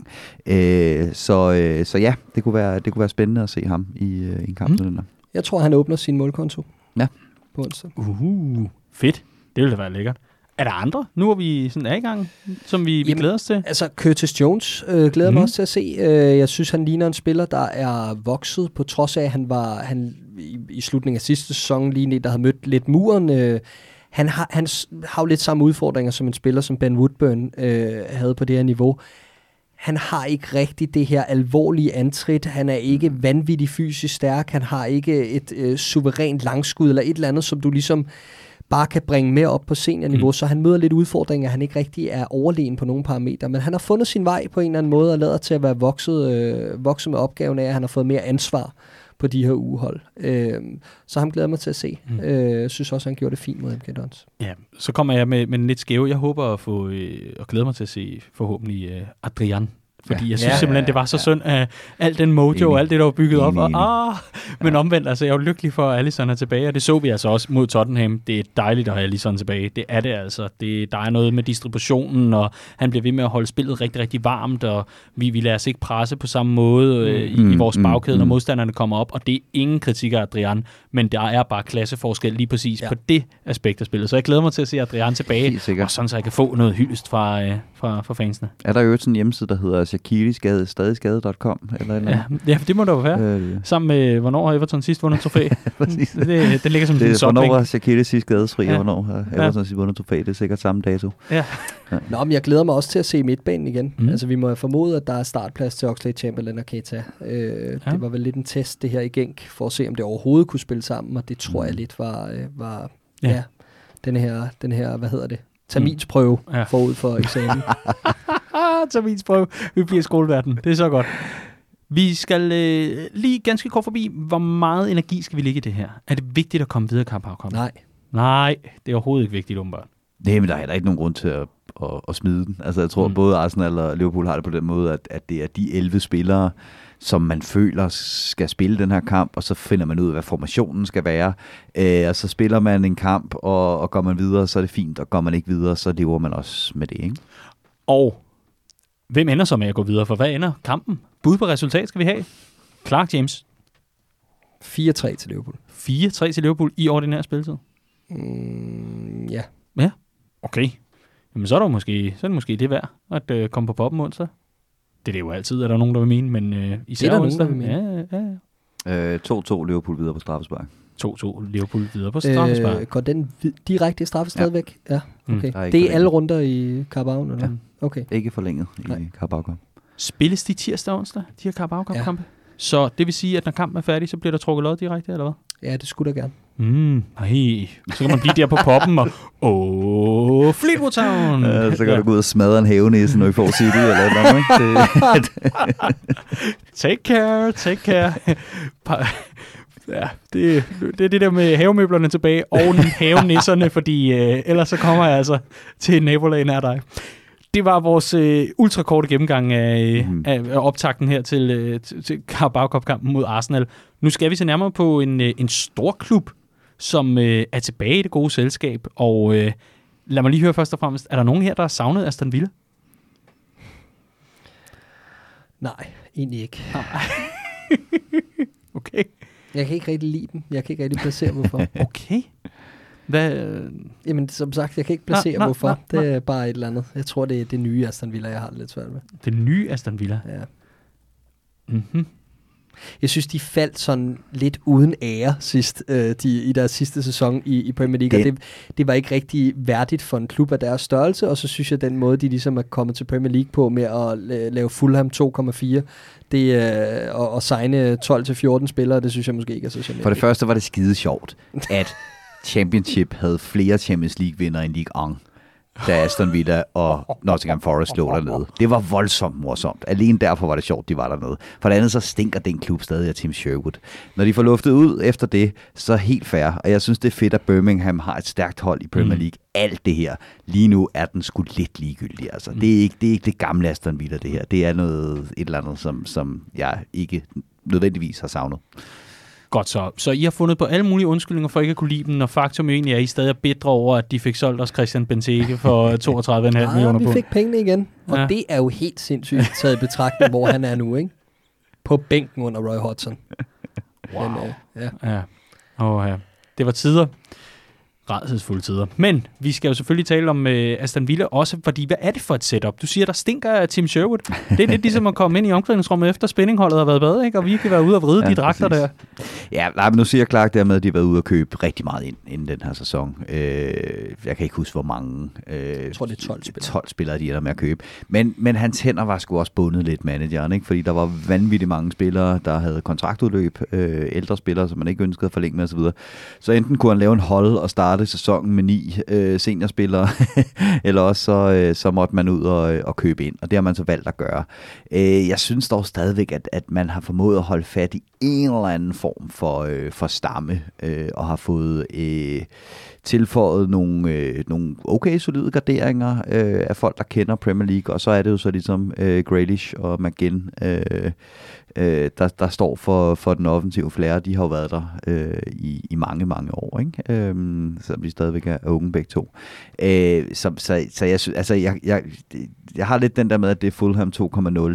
Øh, så, øh, så ja, det kunne, være, det kunne være spændende at se ham i, øh, en kamp
Mm.
mm. den der.
Jeg tror, han åbner sin målkonto.
Ja.
På onsdag.
Uh, fedt. Det ville da være lækkert. Er der andre, nu er vi sådan er i gang, som vi, vi
Jamen,
glæder os til?
Altså, Curtis Jones øh, glæder
Mhm.
mig også til at se. Øh, jeg synes, han ligner en spiller, der er vokset, på trods af, at han var han, i, i slutningen af sidste sæson lige der havde mødt lidt muren. Øh, han har, han har jo lidt samme udfordringer som en spiller, som Ben Woodburn øh, havde på det her niveau. Han har ikke rigtig det her alvorlige antrit. Han er ikke vanvittigt fysisk stærk. Han har ikke et øh, suverænt langskud eller et eller andet, som du ligesom bare kan bringe med op på seniorniveau,
Mm.
mm. så han møder lidt udfordringer, han ikke rigtig er overlegen på nogle parametre, men han har fundet sin vej på en eller anden måde og lader til at være vokset, øh, vokset med opgaven af, at han har fået mere ansvar på de her ugehold. Øh, så ham glæder mig til at se. Mm. Øh, synes også, han gjorde det fint mod MK Dons.
Ja, så kommer jeg med, med en lidt skæve. Jeg håber at få, øh, og glæder mig til at se forhåbentlig øh, Adrian fordi ja. jeg synes ja, simpelthen, det var så ja. synd af al den mojo og alt det, der var bygget op. Og, ah, men omvendt, altså, jeg er jo lykkelig for, at Alisson er tilbage, og det så vi altså også mod Tottenham. Det er dejligt at have Alisson tilbage. Det er det altså. Det, der er noget med distributionen, og han bliver ved med at holde spillet rigtig, rigtig varmt, og vi, vi lader os ikke presse på samme måde øh, i, mm, i vores bagkæde, mm, når mm. modstanderne kommer op, og det er ingen kritik af Adrian, men der er bare klasseforskel lige præcis ja. på det aspekt af spillet. Så jeg glæder mig til at se Adrian tilbage, og sådan så jeg kan få noget hyldest fra, øh, fra, fra fansene.
Er der jo sådan en hjemmeside, der hedder Shakiri stadigskade.com? Eller, eller?
Ja, ja, det må det jo være. Øh, Sammen med, hvornår har Everton sidst vundet trofæ? (laughs) det, det ligger som
det, en Hvornår var Shakiri sidst skadesfri, ja. og hvornår har Everton ja. sidst vundet trofæ? Det er sikkert samme dato.
Ja.
ja. Nå, men jeg glæder mig også til at se midtbanen igen. Mm. Altså, vi må formode, at der er startplads til Oxlade Chamberlain og Keita. Øh, ja. Det var vel lidt en test, det her i Genk, for at se, om det overhovedet kunne spille sammen, og det tror mm. jeg lidt var, øh, var ja. ja, den her, den her, hvad hedder det, terminsprøve mm. ja. forud for eksamen. (laughs)
terminsprøve. Vi bliver skoleverden. Det er så godt. Vi skal øh, lige ganske kort forbi, hvor meget energi skal vi ligge i det her? Er det vigtigt at komme videre, Kamp
Nej.
Nej, det er overhovedet ikke vigtigt, åbenbart.
Nej, men der er heller ikke nogen grund til at, at, at smide den. Altså, jeg tror, mm. både Arsenal og Liverpool har det på den måde, at, at det er de 11 spillere, som man føler skal spille den her kamp, og så finder man ud af, hvad formationen skal være. Øh, og så spiller man en kamp, og, og går man videre, så er det fint, og går man ikke videre, så lever man også med det. Ikke?
Og hvem ender så med at gå videre? For hvad ender kampen? Bud på resultat skal vi have. Clark James.
4-3 til Liverpool.
4-3 til Liverpool i ordinær spilletid?
Mm, ja.
Ja, okay. Jamen så er, der måske, så er det måske det værd at øh, komme på poppen onsdag. Det er det jo altid, er der nogen, der vil mene, men øh, især
det er der onsdag. Nogen, der vil
mene. Ja, ja, ja. Øh, 2-2 Liverpool videre på straffespark.
2-2 Liverpool videre på straffespark. Øh,
går den direkte i straffe stadigvæk? Ja. ja. Okay. Mm. Det er alle runder i Carabao? Eller? Ja. Okay.
Ikke forlænget Nej. i Carabao Cup.
Spilles de tirsdag og onsdag, de her Carabao Cup ja. Så det vil sige, at når kampen er færdig, så bliver der trukket lod direkte, eller hvad?
Ja, det skulle da gerne.
Mm, nej. Så kan man blive der på poppen og, åh, oh, Fleetwood Town.
Ja, så kan ja. du gå ud og smadre en havenæse, når I får City eller noget, ikke? (laughs)
take care, take care. ja, det, det er det der med havemøblerne tilbage og havenisserne, fordi øh, ellers så kommer jeg altså til nabolagen af dig det var vores øh, ultrakorte gennemgang af, mm. af, af optakten her til, øh, til, Carabao Cup-kampen mod Arsenal. Nu skal vi se nærmere på en, øh, en stor klub, som øh, er tilbage i det gode selskab. Og øh, lad mig lige høre først og fremmest, er der nogen her, der har savnet Aston Villa?
Nej, egentlig ikke. (laughs)
okay.
Jeg kan ikke rigtig lide dem. Jeg kan ikke rigtig placere, hvorfor. (laughs)
okay. Hvad?
Jamen, som sagt, jeg kan ikke placere, nå, hvorfor. Nå, nå. Det er bare et eller andet. Jeg tror, det er det nye Aston Villa, jeg har det lidt svært med.
Det nye Aston Villa?
Ja.
Mm-hmm.
Jeg synes, de faldt sådan lidt uden ære sidst, øh, de, i deres sidste sæson i, i Premier League, det. og det, det var ikke rigtig værdigt for en klub af deres størrelse, og så synes jeg, den måde, de ligesom er kommet til Premier League på med at lave Fulham 2,4, det, øh, og, og signe 12-14 spillere, det synes jeg måske ikke er så
sjovt. For det første var det skide sjovt, at Championship havde flere Champions League-vinder end Ligue 1 da Aston Villa og Nottingham Forest lå dernede. Det var voldsomt morsomt. Alene derfor var det sjovt, de var dernede. For det andet så stinker den klub stadig af Tim Sherwood. Når de får luftet ud efter det, så helt fair. Og jeg synes, det er fedt, at Birmingham har et stærkt hold i Premier mm. League. Mm. Alt det her. Lige nu er den sgu lidt ligegyldig. Altså. Mm. Det, er ikke, det er ikke det gamle Aston Villa, det her. Det er noget, et eller andet, som, som jeg ikke nødvendigvis har savnet.
Godt så. Så I har fundet på alle mulige undskyldninger for ikke at kunne lide dem, og faktum egentlig er, at I stadig er bedre over, at de fik solgt os Christian Benteke for (laughs) 32,5 millioner
på. vi fik pengene igen, og ja. det er jo helt sindssygt taget i betragtning, hvor han er nu, ikke? På bænken under Roy Hodgson. (laughs)
Wow. Men, uh, ja. ja. Og, ja. Det var tider rædselsfulde tider. Men vi skal jo selvfølgelig tale om øh, Aston Villa også, fordi hvad er det for et setup? Du siger, der stinker af Tim Sherwood. Det er lidt (laughs) ligesom at komme ind i omklædningsrummet efter spændingholdet har været bad, ikke? og virkelig være ude og vride ja, de dragter præcis. der.
Ja, nej, men nu siger Clark dermed, at de har været ude og købe rigtig meget ind inden den her sæson. Øh, jeg kan ikke huske, hvor mange øh, jeg
tror, det er 12
spillere. 12 spillere, de er der med at købe. Men, men hans hænder var sgu også bundet lidt manageren, ikke? fordi der var vanvittigt mange spillere, der havde kontraktudløb, øh, ældre spillere, som man ikke ønskede at forlænge med osv. Så, så enten kunne han lave en hold og starte startede sæsonen med ni øh, seniorspillere, (laughs) eller også så, øh, så måtte man ud og, øh, og købe ind, og det har man så valgt at gøre. Øh, jeg synes dog stadigvæk, at, at man har formået at holde fat i en eller anden form for, øh, for stamme, øh, og har fået øh, tilføjet nogle, øh, nogle okay solide graderinger øh, af folk, der kender Premier League, og så er det jo så ligesom øh, Grealish og McGinn, øh, øh, der, der står for, for den offensive flære. De har jo været der øh, i, i mange, mange år, ikke? Øh, selvom de stadigvæk er unge begge to. Øh, så, så, så jeg, altså, jeg, jeg, jeg har lidt den der med, at det er Fulham 2.0.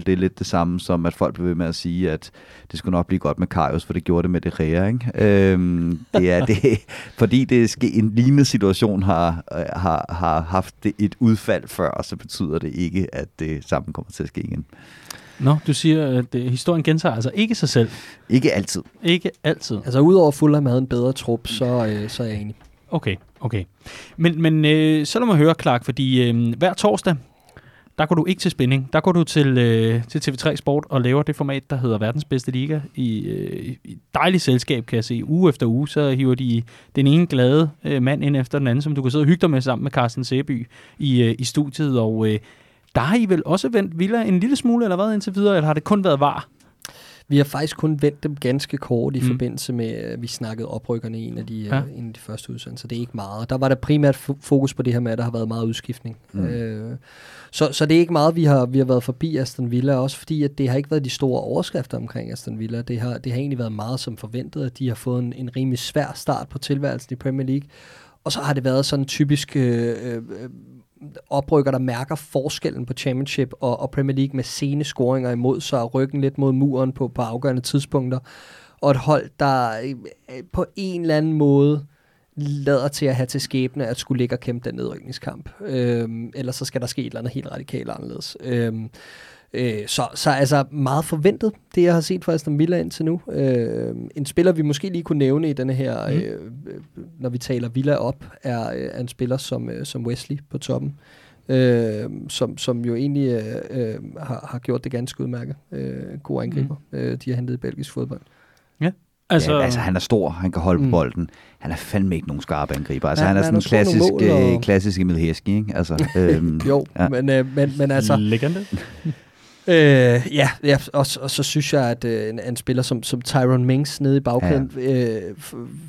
Det er lidt det samme som, at folk bliver ved med at sige, at det skulle nok blive godt med Karius, for det gjorde det med det Rea, ikke? Øh, det er (laughs) det, fordi det er en lignende situation har, har, har haft et udfald før, så betyder det ikke, at det samme kommer til at ske igen.
Nå, du siger, at øh, historien gentager altså ikke sig selv.
Ikke altid.
Ikke altid.
Altså udover Fulham havde en bedre trup, så, øh, så er jeg enig.
Okay, okay. Men, men øh, så lad mig høre, Clark, fordi øh, hver torsdag, der går du ikke til spænding. Der går du til, øh, til TV3 Sport og laver det format, der hedder Verdens Bedste Liga. I, øh, i dejligt selskab, kan jeg se. Uge efter uge, så hiver de den ene glade øh, mand ind efter den anden, som du kan sidde og hygge dig med sammen med Carsten Seby i, øh, i studiet. Og øh, der har I vel også vendt Villa en lille smule, eller hvad indtil videre, eller har det kun været var?
Vi har faktisk kun vendt dem ganske kort i mm. forbindelse med, at vi snakkede oprykkerne i en af de, ja. uh, en af de første udsendelser. Det er ikke meget. Der var der primært fokus på det her med, at der har været meget udskiftning. Mm. Uh, så, så det er ikke meget, vi har, vi har været forbi Aston Villa, også fordi at det har ikke været de store overskrifter omkring Aston Villa. Det har, det har egentlig været meget som forventet, at de har fået en, en rimelig svær start på tilværelsen i Premier League. Og så har det været sådan typisk øh, øh, oprykker, der mærker forskellen på Championship og, og Premier League med sene scoringer imod sig, ryggen lidt mod muren på, på afgørende tidspunkter, og et hold, der øh, på en eller anden måde lader til at have til skæbne at skulle ligge og kæmpe den nedrykningskamp. Øhm, ellers så skal der ske et eller andet helt radikalt anderledes. Øhm, Øh, så, så altså meget forventet, det jeg har set fra Aston Villa indtil nu. Øh, en spiller, vi måske lige kunne nævne i denne her, mm. øh, når vi taler Villa op, er, er en spiller som, øh, som Wesley på toppen. Øh, som, som jo egentlig øh, øh, har, har gjort det ganske udmærket. Øh, god angriber, mm. øh, de har hentet i belgisk fodbold.
Ja. Altså, ja, altså, han er stor, han kan holde mm. på bolden. Han er fandme ikke nogen skarpe angriber. Altså, ja, han er sådan en klassisk, mål, og... øh, klassisk Emil Heski, ikke? Altså, (laughs)
øhm, jo, ja. men, øh, men, men altså...
Legende. (laughs)
Øh, ja, ja og, og så synes jeg, at øh, en, en spiller som, som Tyron Mings nede i bagkant ja. øh,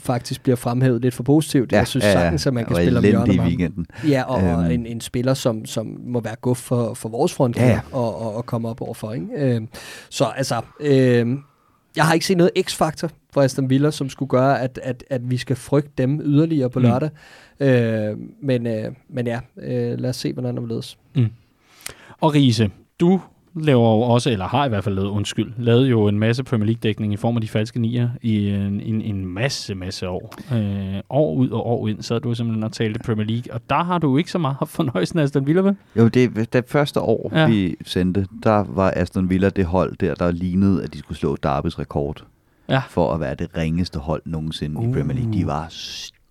faktisk bliver fremhævet lidt for positivt. Ja, jeg synes ja, sagtens, at man kan spille om hjørnet
i weekenden.
Ja, og, øhm. og en, en spiller, som, som må være guf for, for vores front ja. Og, og, og komme op overfor. Ikke? Øh, så altså, øh, jeg har ikke set noget x-faktor fra Aston Villa, som skulle gøre, at, at, at vi skal frygte dem yderligere på mm. lørdag. Øh, men, øh, men ja, øh, lad os se, hvordan det ledes. Mm.
Og Riese, du laver jo også, eller har i hvert fald lavet, undskyld, lavet jo en masse Premier League-dækning i form af de falske nier i en, en, en masse, masse år. Øh, år ud og år ind, så du simpelthen og talte Premier League, og der har du ikke så meget fornøjelsen af Aston Villa, vel?
Jo, det, det første år, ja. vi sendte, der var Aston Villa det hold der, der lignede, at de skulle slå Darbys rekord. Ja. For at være det ringeste hold nogensinde uh. i Premier League. De var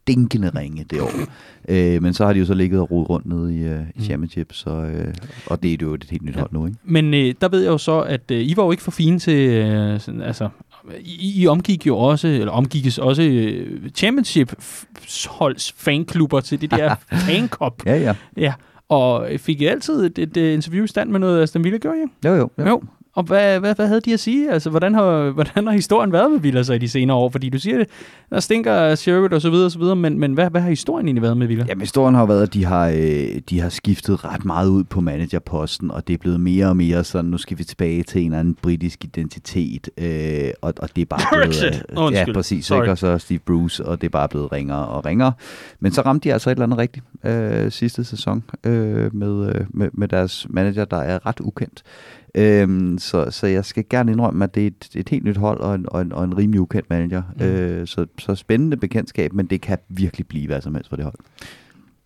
stinkende ringe det år. (laughs) Øh, men så har de jo så ligget og rodet rundt nede i, uh, i mm. Championship, så, øh, og det er jo et helt nyt ja. hold nu. Ikke?
Men øh, der ved jeg jo så, at øh, I var jo ikke for fine til, øh, sådan, altså, I, I omgik jo også, eller omgikkes også øh, Championship-holds fanklubber til det der (laughs) fankop.
Ja, ja.
ja. Og fik I altid et, et, et interview i stand med noget Aston Villa, gjorde I?
Jo, jo.
jo. jo. Og hvad, hvad, hvad havde de at sige? Altså, hvordan har, (laughs) hvordan har historien været med Villa så i de senere år? Fordi du siger, det, der stinker Sherwood og så videre og så videre, men, men hvad, hvad har historien egentlig været med Villa?
Jamen, historien har været, at de har, øh, de har skiftet ret meget ud på managerposten, og det er blevet mere og mere sådan, nu skal vi tilbage til en eller anden britisk identitet, øh, og, og det er bare blevet...
Øh, oh,
ja, præcis, ikke? og så Steve Bruce, og det er bare blevet ringere og ringere. Men så ramte de altså et eller andet rigtigt øh, sidste sæson øh, med, øh, med, med deres manager, der er ret ukendt. Øhm, så, så jeg skal gerne indrømme, at det er et, et helt nyt hold og en, og en, og en rimelig ukendt manager. Mm. Øh, så, så spændende bekendtskab, men det kan virkelig blive hvad som helst for det hold.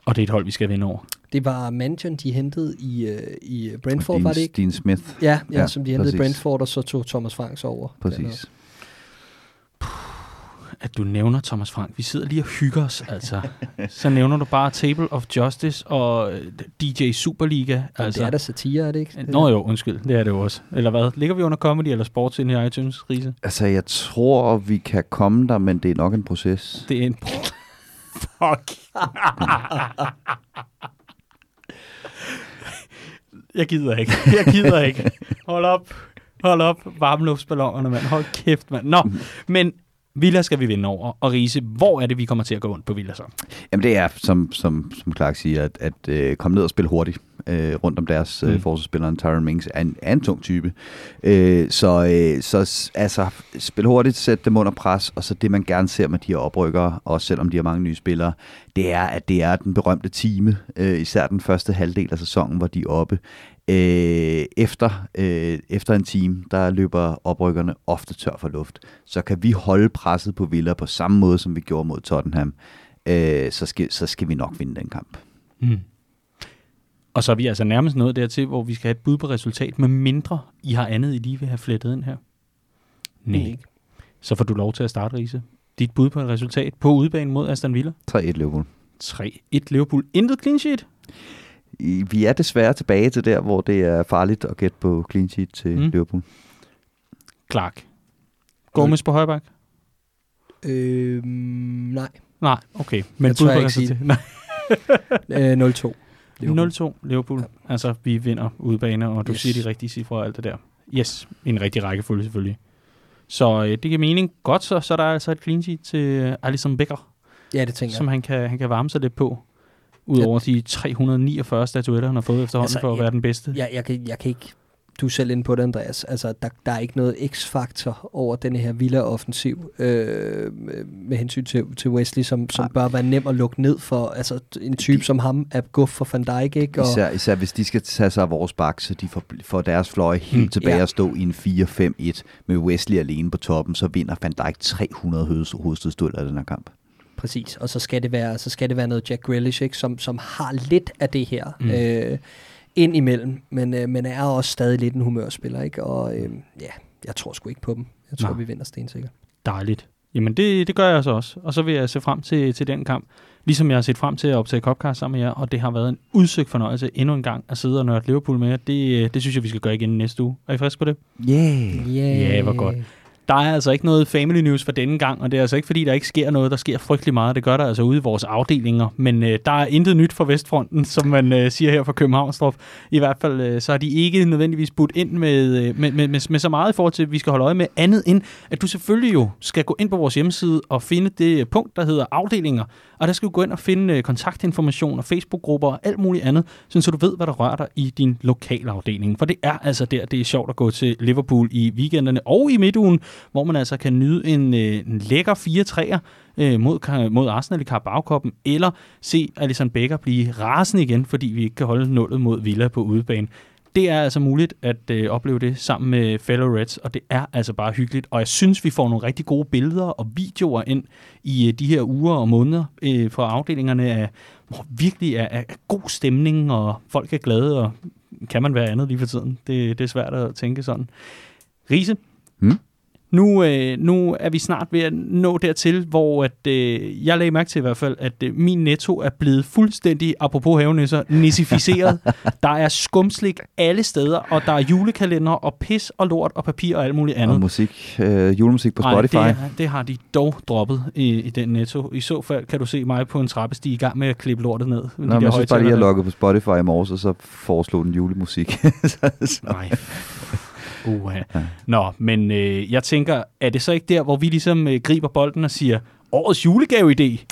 Og det er et hold, vi skal vinde over.
Det var manageren, de hentede i, uh, i Brentford, Dean, var det ikke?
Dean Smith.
Ja, ja, ja som de hentede i Brentford, og så tog Thomas Franks over.
Præcis
at du nævner Thomas Frank. Vi sidder lige og hygger os, altså. Så nævner du bare Table of Justice og øh, DJ Superliga. Altså.
Det er da satire, er det ikke?
Nå jo, undskyld, det er det jo også. Eller hvad? Ligger vi under comedy eller sports ind i iTunes, Riese?
Altså, jeg tror, vi kan komme der, men det er nok en proces.
Det er en... Fuck. jeg gider ikke. Jeg gider ikke. Hold op. Hold op, varmeluftsballonerne, mand. Hold kæft, mand. Nå, men Villa skal vi vinde over. Og Riese, hvor er det, vi kommer til at gå ondt på Villa så?
Jamen det er, som, som, som Clark siger, at, at øh, komme ned og spille hurtigt øh, rundt om deres øh,
Mm.
forsvarsspilleren. Tyron Mings er en, er en tung type. Øh, så, øh, så altså, spil hurtigt, sæt dem under pres, og så det, man gerne ser med de her oprykkere, også selvom de har mange nye spillere, det er, at det er den berømte time, øh, især den første halvdel af sæsonen, hvor de er oppe. Øh, efter, øh, efter en time, der løber oprykkerne ofte tør for luft. Så kan vi holde presset på Villa på samme måde, som vi gjorde mod Tottenham, øh, så, skal, så skal vi nok vinde den kamp.
Mm. Og så er vi altså nærmest nået dertil, hvor vi skal have et bud på resultat, med mindre I har andet, I lige vil have flettet ind her. Nej.
Ikke.
Så får du lov til at starte, Riese. Dit bud på et resultat på udebane mod Aston Villa.
3-1 Liverpool.
3-1 Liverpool. Intet clean sheet.
Vi er desværre tilbage til der, hvor det er farligt at gætte på clean sheet til
Mm.
Liverpool.
Clark. Gomez på højre bak?
Øh, nej.
Nej, okay. Men
Jeg tør
på
ikke sige.
Nej. (laughs)
Øh, 0-2. Liverpool.
0-2 Liverpool. Ja. Altså, vi vinder udebane, og du yes. Siger de rigtige cifre og alt det der. Yes, i en rigtig rækkefølge selvfølgelig. Så øh, det giver mening. Godt, så, så er der altså et clean sheet til øh, Alisson Becker,
Ja, det tænker
som
jeg.
han kan, han kan varme sig lidt på. Udover de 349 statuetter, han har fået efterhånden
Altså,
for at
ja.
være den bedste.
Jeg, jeg, kan, jeg kan ikke... Du er selv inde på det, Andreas. Altså, der, der er ikke noget x-faktor over den her Villa-offensiv øh, med hensyn til, til Wesley, som, som
Nej.
bør være nem at lukke ned for. Altså, en type som ham er guf for Van Dijk, ikke? Og,
Især, især hvis de skal tage sig af vores bak, så de får, får deres fløje helt
Mm.
tilbage
Ja.
ja. og stå i en 4-5-1 med Wesley alene på toppen, så vinder Van Dijk 300 hoved- hovedstødstueller af den her kamp.
Præcis, og så skal det være, så skal det være noget Jack Grealish, ikke? Som, som har lidt af det her
Mm.
øh, ind imellem, men, øh, men er også stadig lidt en humørspiller, ikke? Og øh, ja, jeg tror sgu ikke på dem. Jeg tror,
Nej.
vi vinder stensikkert.
Dejligt. Jamen, det, det gør jeg så også. Og så vil jeg se frem til, til den kamp. Ligesom jeg har set frem til at optage Copcast sammen med jer, og det har været en udsøgt fornøjelse endnu en gang at sidde og nørde Liverpool med jer. Det, øh, det synes jeg, vi skal gøre igen næste uge. Er I friske på det?
Yeah!
Ja, hvor godt. Der er altså ikke noget family news for denne gang, og det er altså ikke fordi, der ikke sker noget. Der sker frygtelig meget. Det gør der altså ude i vores afdelinger. Men øh, der er intet nyt fra Vestfronten, som man øh, siger her fra Københavnstrup. I hvert fald øh, så har de ikke nødvendigvis budt ind med, øh, med, med, med, med så meget i forhold til, at vi skal holde øje med andet end, at du selvfølgelig jo skal gå ind på vores hjemmeside og finde det punkt, der hedder afdelinger. Og der skal du gå ind og finde øh, kontaktinformation og Facebook-grupper og alt muligt andet, så du ved, hvad der rører dig i din lokalafdeling. For det er altså der, det er sjovt at gå til Liverpool i weekenderne og i midtugen, hvor man altså kan nyde en, øh, en lækker 4-3'er øh, mod, mod Arsenal i Carabao-koppen, eller se Alisson Becker blive rasende igen, fordi vi ikke kan holde nullet mod Villa på udebane. Det er altså muligt at øh, opleve det sammen med fellow Reds, og det er altså bare hyggeligt. Og jeg synes, vi får nogle rigtig gode billeder og videoer ind i øh, de her uger og måneder øh, fra afdelingerne, af, hvor virkelig er, er, god stemning, og folk er glade, og kan man være andet lige for tiden. Det, det er svært at tænke sådan. Riese,
Hmm?
Nu, øh, nu er vi snart ved at nå dertil, hvor at, øh, jeg lagde mærke til i hvert fald, at øh, min netto er blevet fuldstændig, apropos havenisser, nissificeret. (laughs) der er skumslik alle steder, og der er julekalender og pis og lort og papir og alt muligt andet.
Og musik, øh, julemusik på Spotify.
det, er- det har de dog droppet i, i den netto. I så fald kan du se mig på en trappestige i gang med at klippe lortet ned.
Nå,
de
men jeg synes bare lige, jeg loggede på Spotify i morges, og så foreslog den julemusik. (laughs) så, så.
Nej. Uh, Nå, men øh, jeg tænker, er det så ikke der, hvor vi ligesom øh, griber bolden og siger, årets julegave-idé?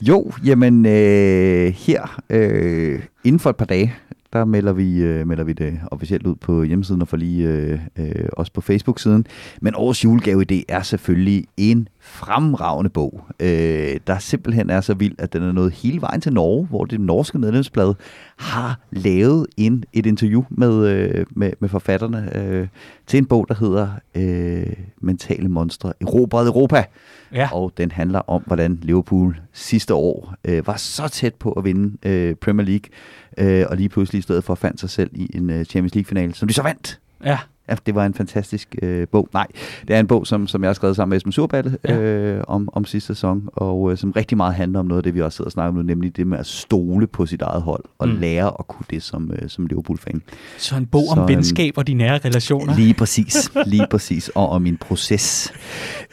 Jo, jamen øh, her øh, inden for et par dage, der melder vi, øh, melder vi det officielt ud på hjemmesiden og for lige øh, øh, også på Facebook-siden. Men årets julegave-idé er selvfølgelig en fremragende bog, øh, der simpelthen er så vild, at den er nået hele vejen til Norge, hvor det norske medlemsblad har lavet en, et interview med, øh, med, med forfatterne øh, til en bog, der hedder øh, Mentale Monstre Erobret Europa.
Ja.
Og den handler om, hvordan Liverpool sidste år øh, var så tæt på at vinde øh, Premier League, øh, og lige pludselig i stedet for fandt sig selv i en øh, Champions League-finale, som de så vandt.
Ja,
Ja, det var en fantastisk øh, bog. Nej, det er en bog, som, som jeg har skrevet sammen med Esben Surbatte
Ja.
øh, om, om sidste sæson, og øh, som rigtig meget handler om noget af det, vi også sidder og snakker om nu, nemlig det med at stole på sit eget hold, og
Mm.
lære at kunne det som, øh, som Liverpool-fan.
så en bog
Så,
om venskab og de nære relationer.
Lige præcis, lige præcis, og om min proces.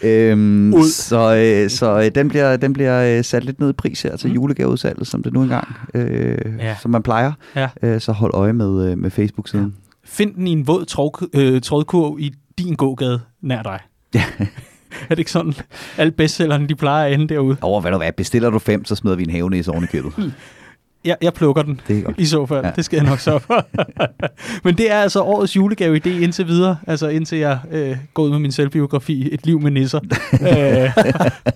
Øhm,
Ud.
så øh, så øh, den bliver, den bliver øh, sat lidt ned i pris her til
Mm.
julegaveudsalget, som det nu engang, øh,
Ja.
ja. som man plejer.
Ja.
Øh, så hold øje med, øh, med Facebook-siden.
Find den i en våd tråd, øh, trådkurv i din gågade nær dig.
Ja. (laughs)
er det ikke sådan, alle bestsellerne, de plejer at ende derude?
Over hvad du hvad, bestiller du fem, så smider vi en havenæs oven i købet. (laughs)
Jeg, jeg plukker den
Det
i så fald. Ja.
Ja.
Det skal jeg nok så for. (laughs) Men det er altså årets julegave-idé indtil videre. Altså indtil jeg øh, går ud med min selvbiografi, Et liv med nisser. (laughs) øh,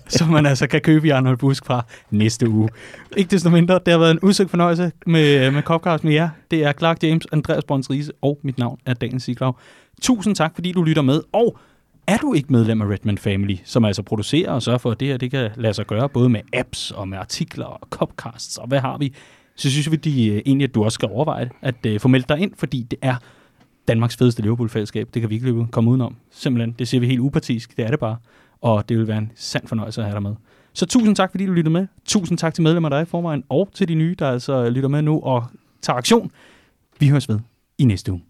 (laughs) som man altså kan købe i Arnold Busk fra næste uge. Ikke desto mindre, det har været en udsøgt fornøjelse med, med Copcast med jer. Det er Clark James, Andreas Brøns Riese og mit navn er Daniel Siglaug. Tusind tak, fordi du lytter med. Og er du ikke medlem af Redman Family, som altså producerer og sørger for, at det her det kan lade sig gøre, både med apps og med artikler og copcasts og hvad har vi, så synes vi de, øh, egentlig, at du også skal overveje det, at øh, få meldt dig ind, fordi det er Danmarks fedeste Liverpool-fællesskab. Det kan vi ikke komme udenom. Simpelthen, det siger vi helt upartisk. Det er det bare. Og det vil være en sand fornøjelse at have dig med. Så tusind tak, fordi du lyttede med. Tusind tak til medlemmer, der er i forvejen, og til de nye, der altså lytter med nu og tager aktion. Vi høres ved i næste uge.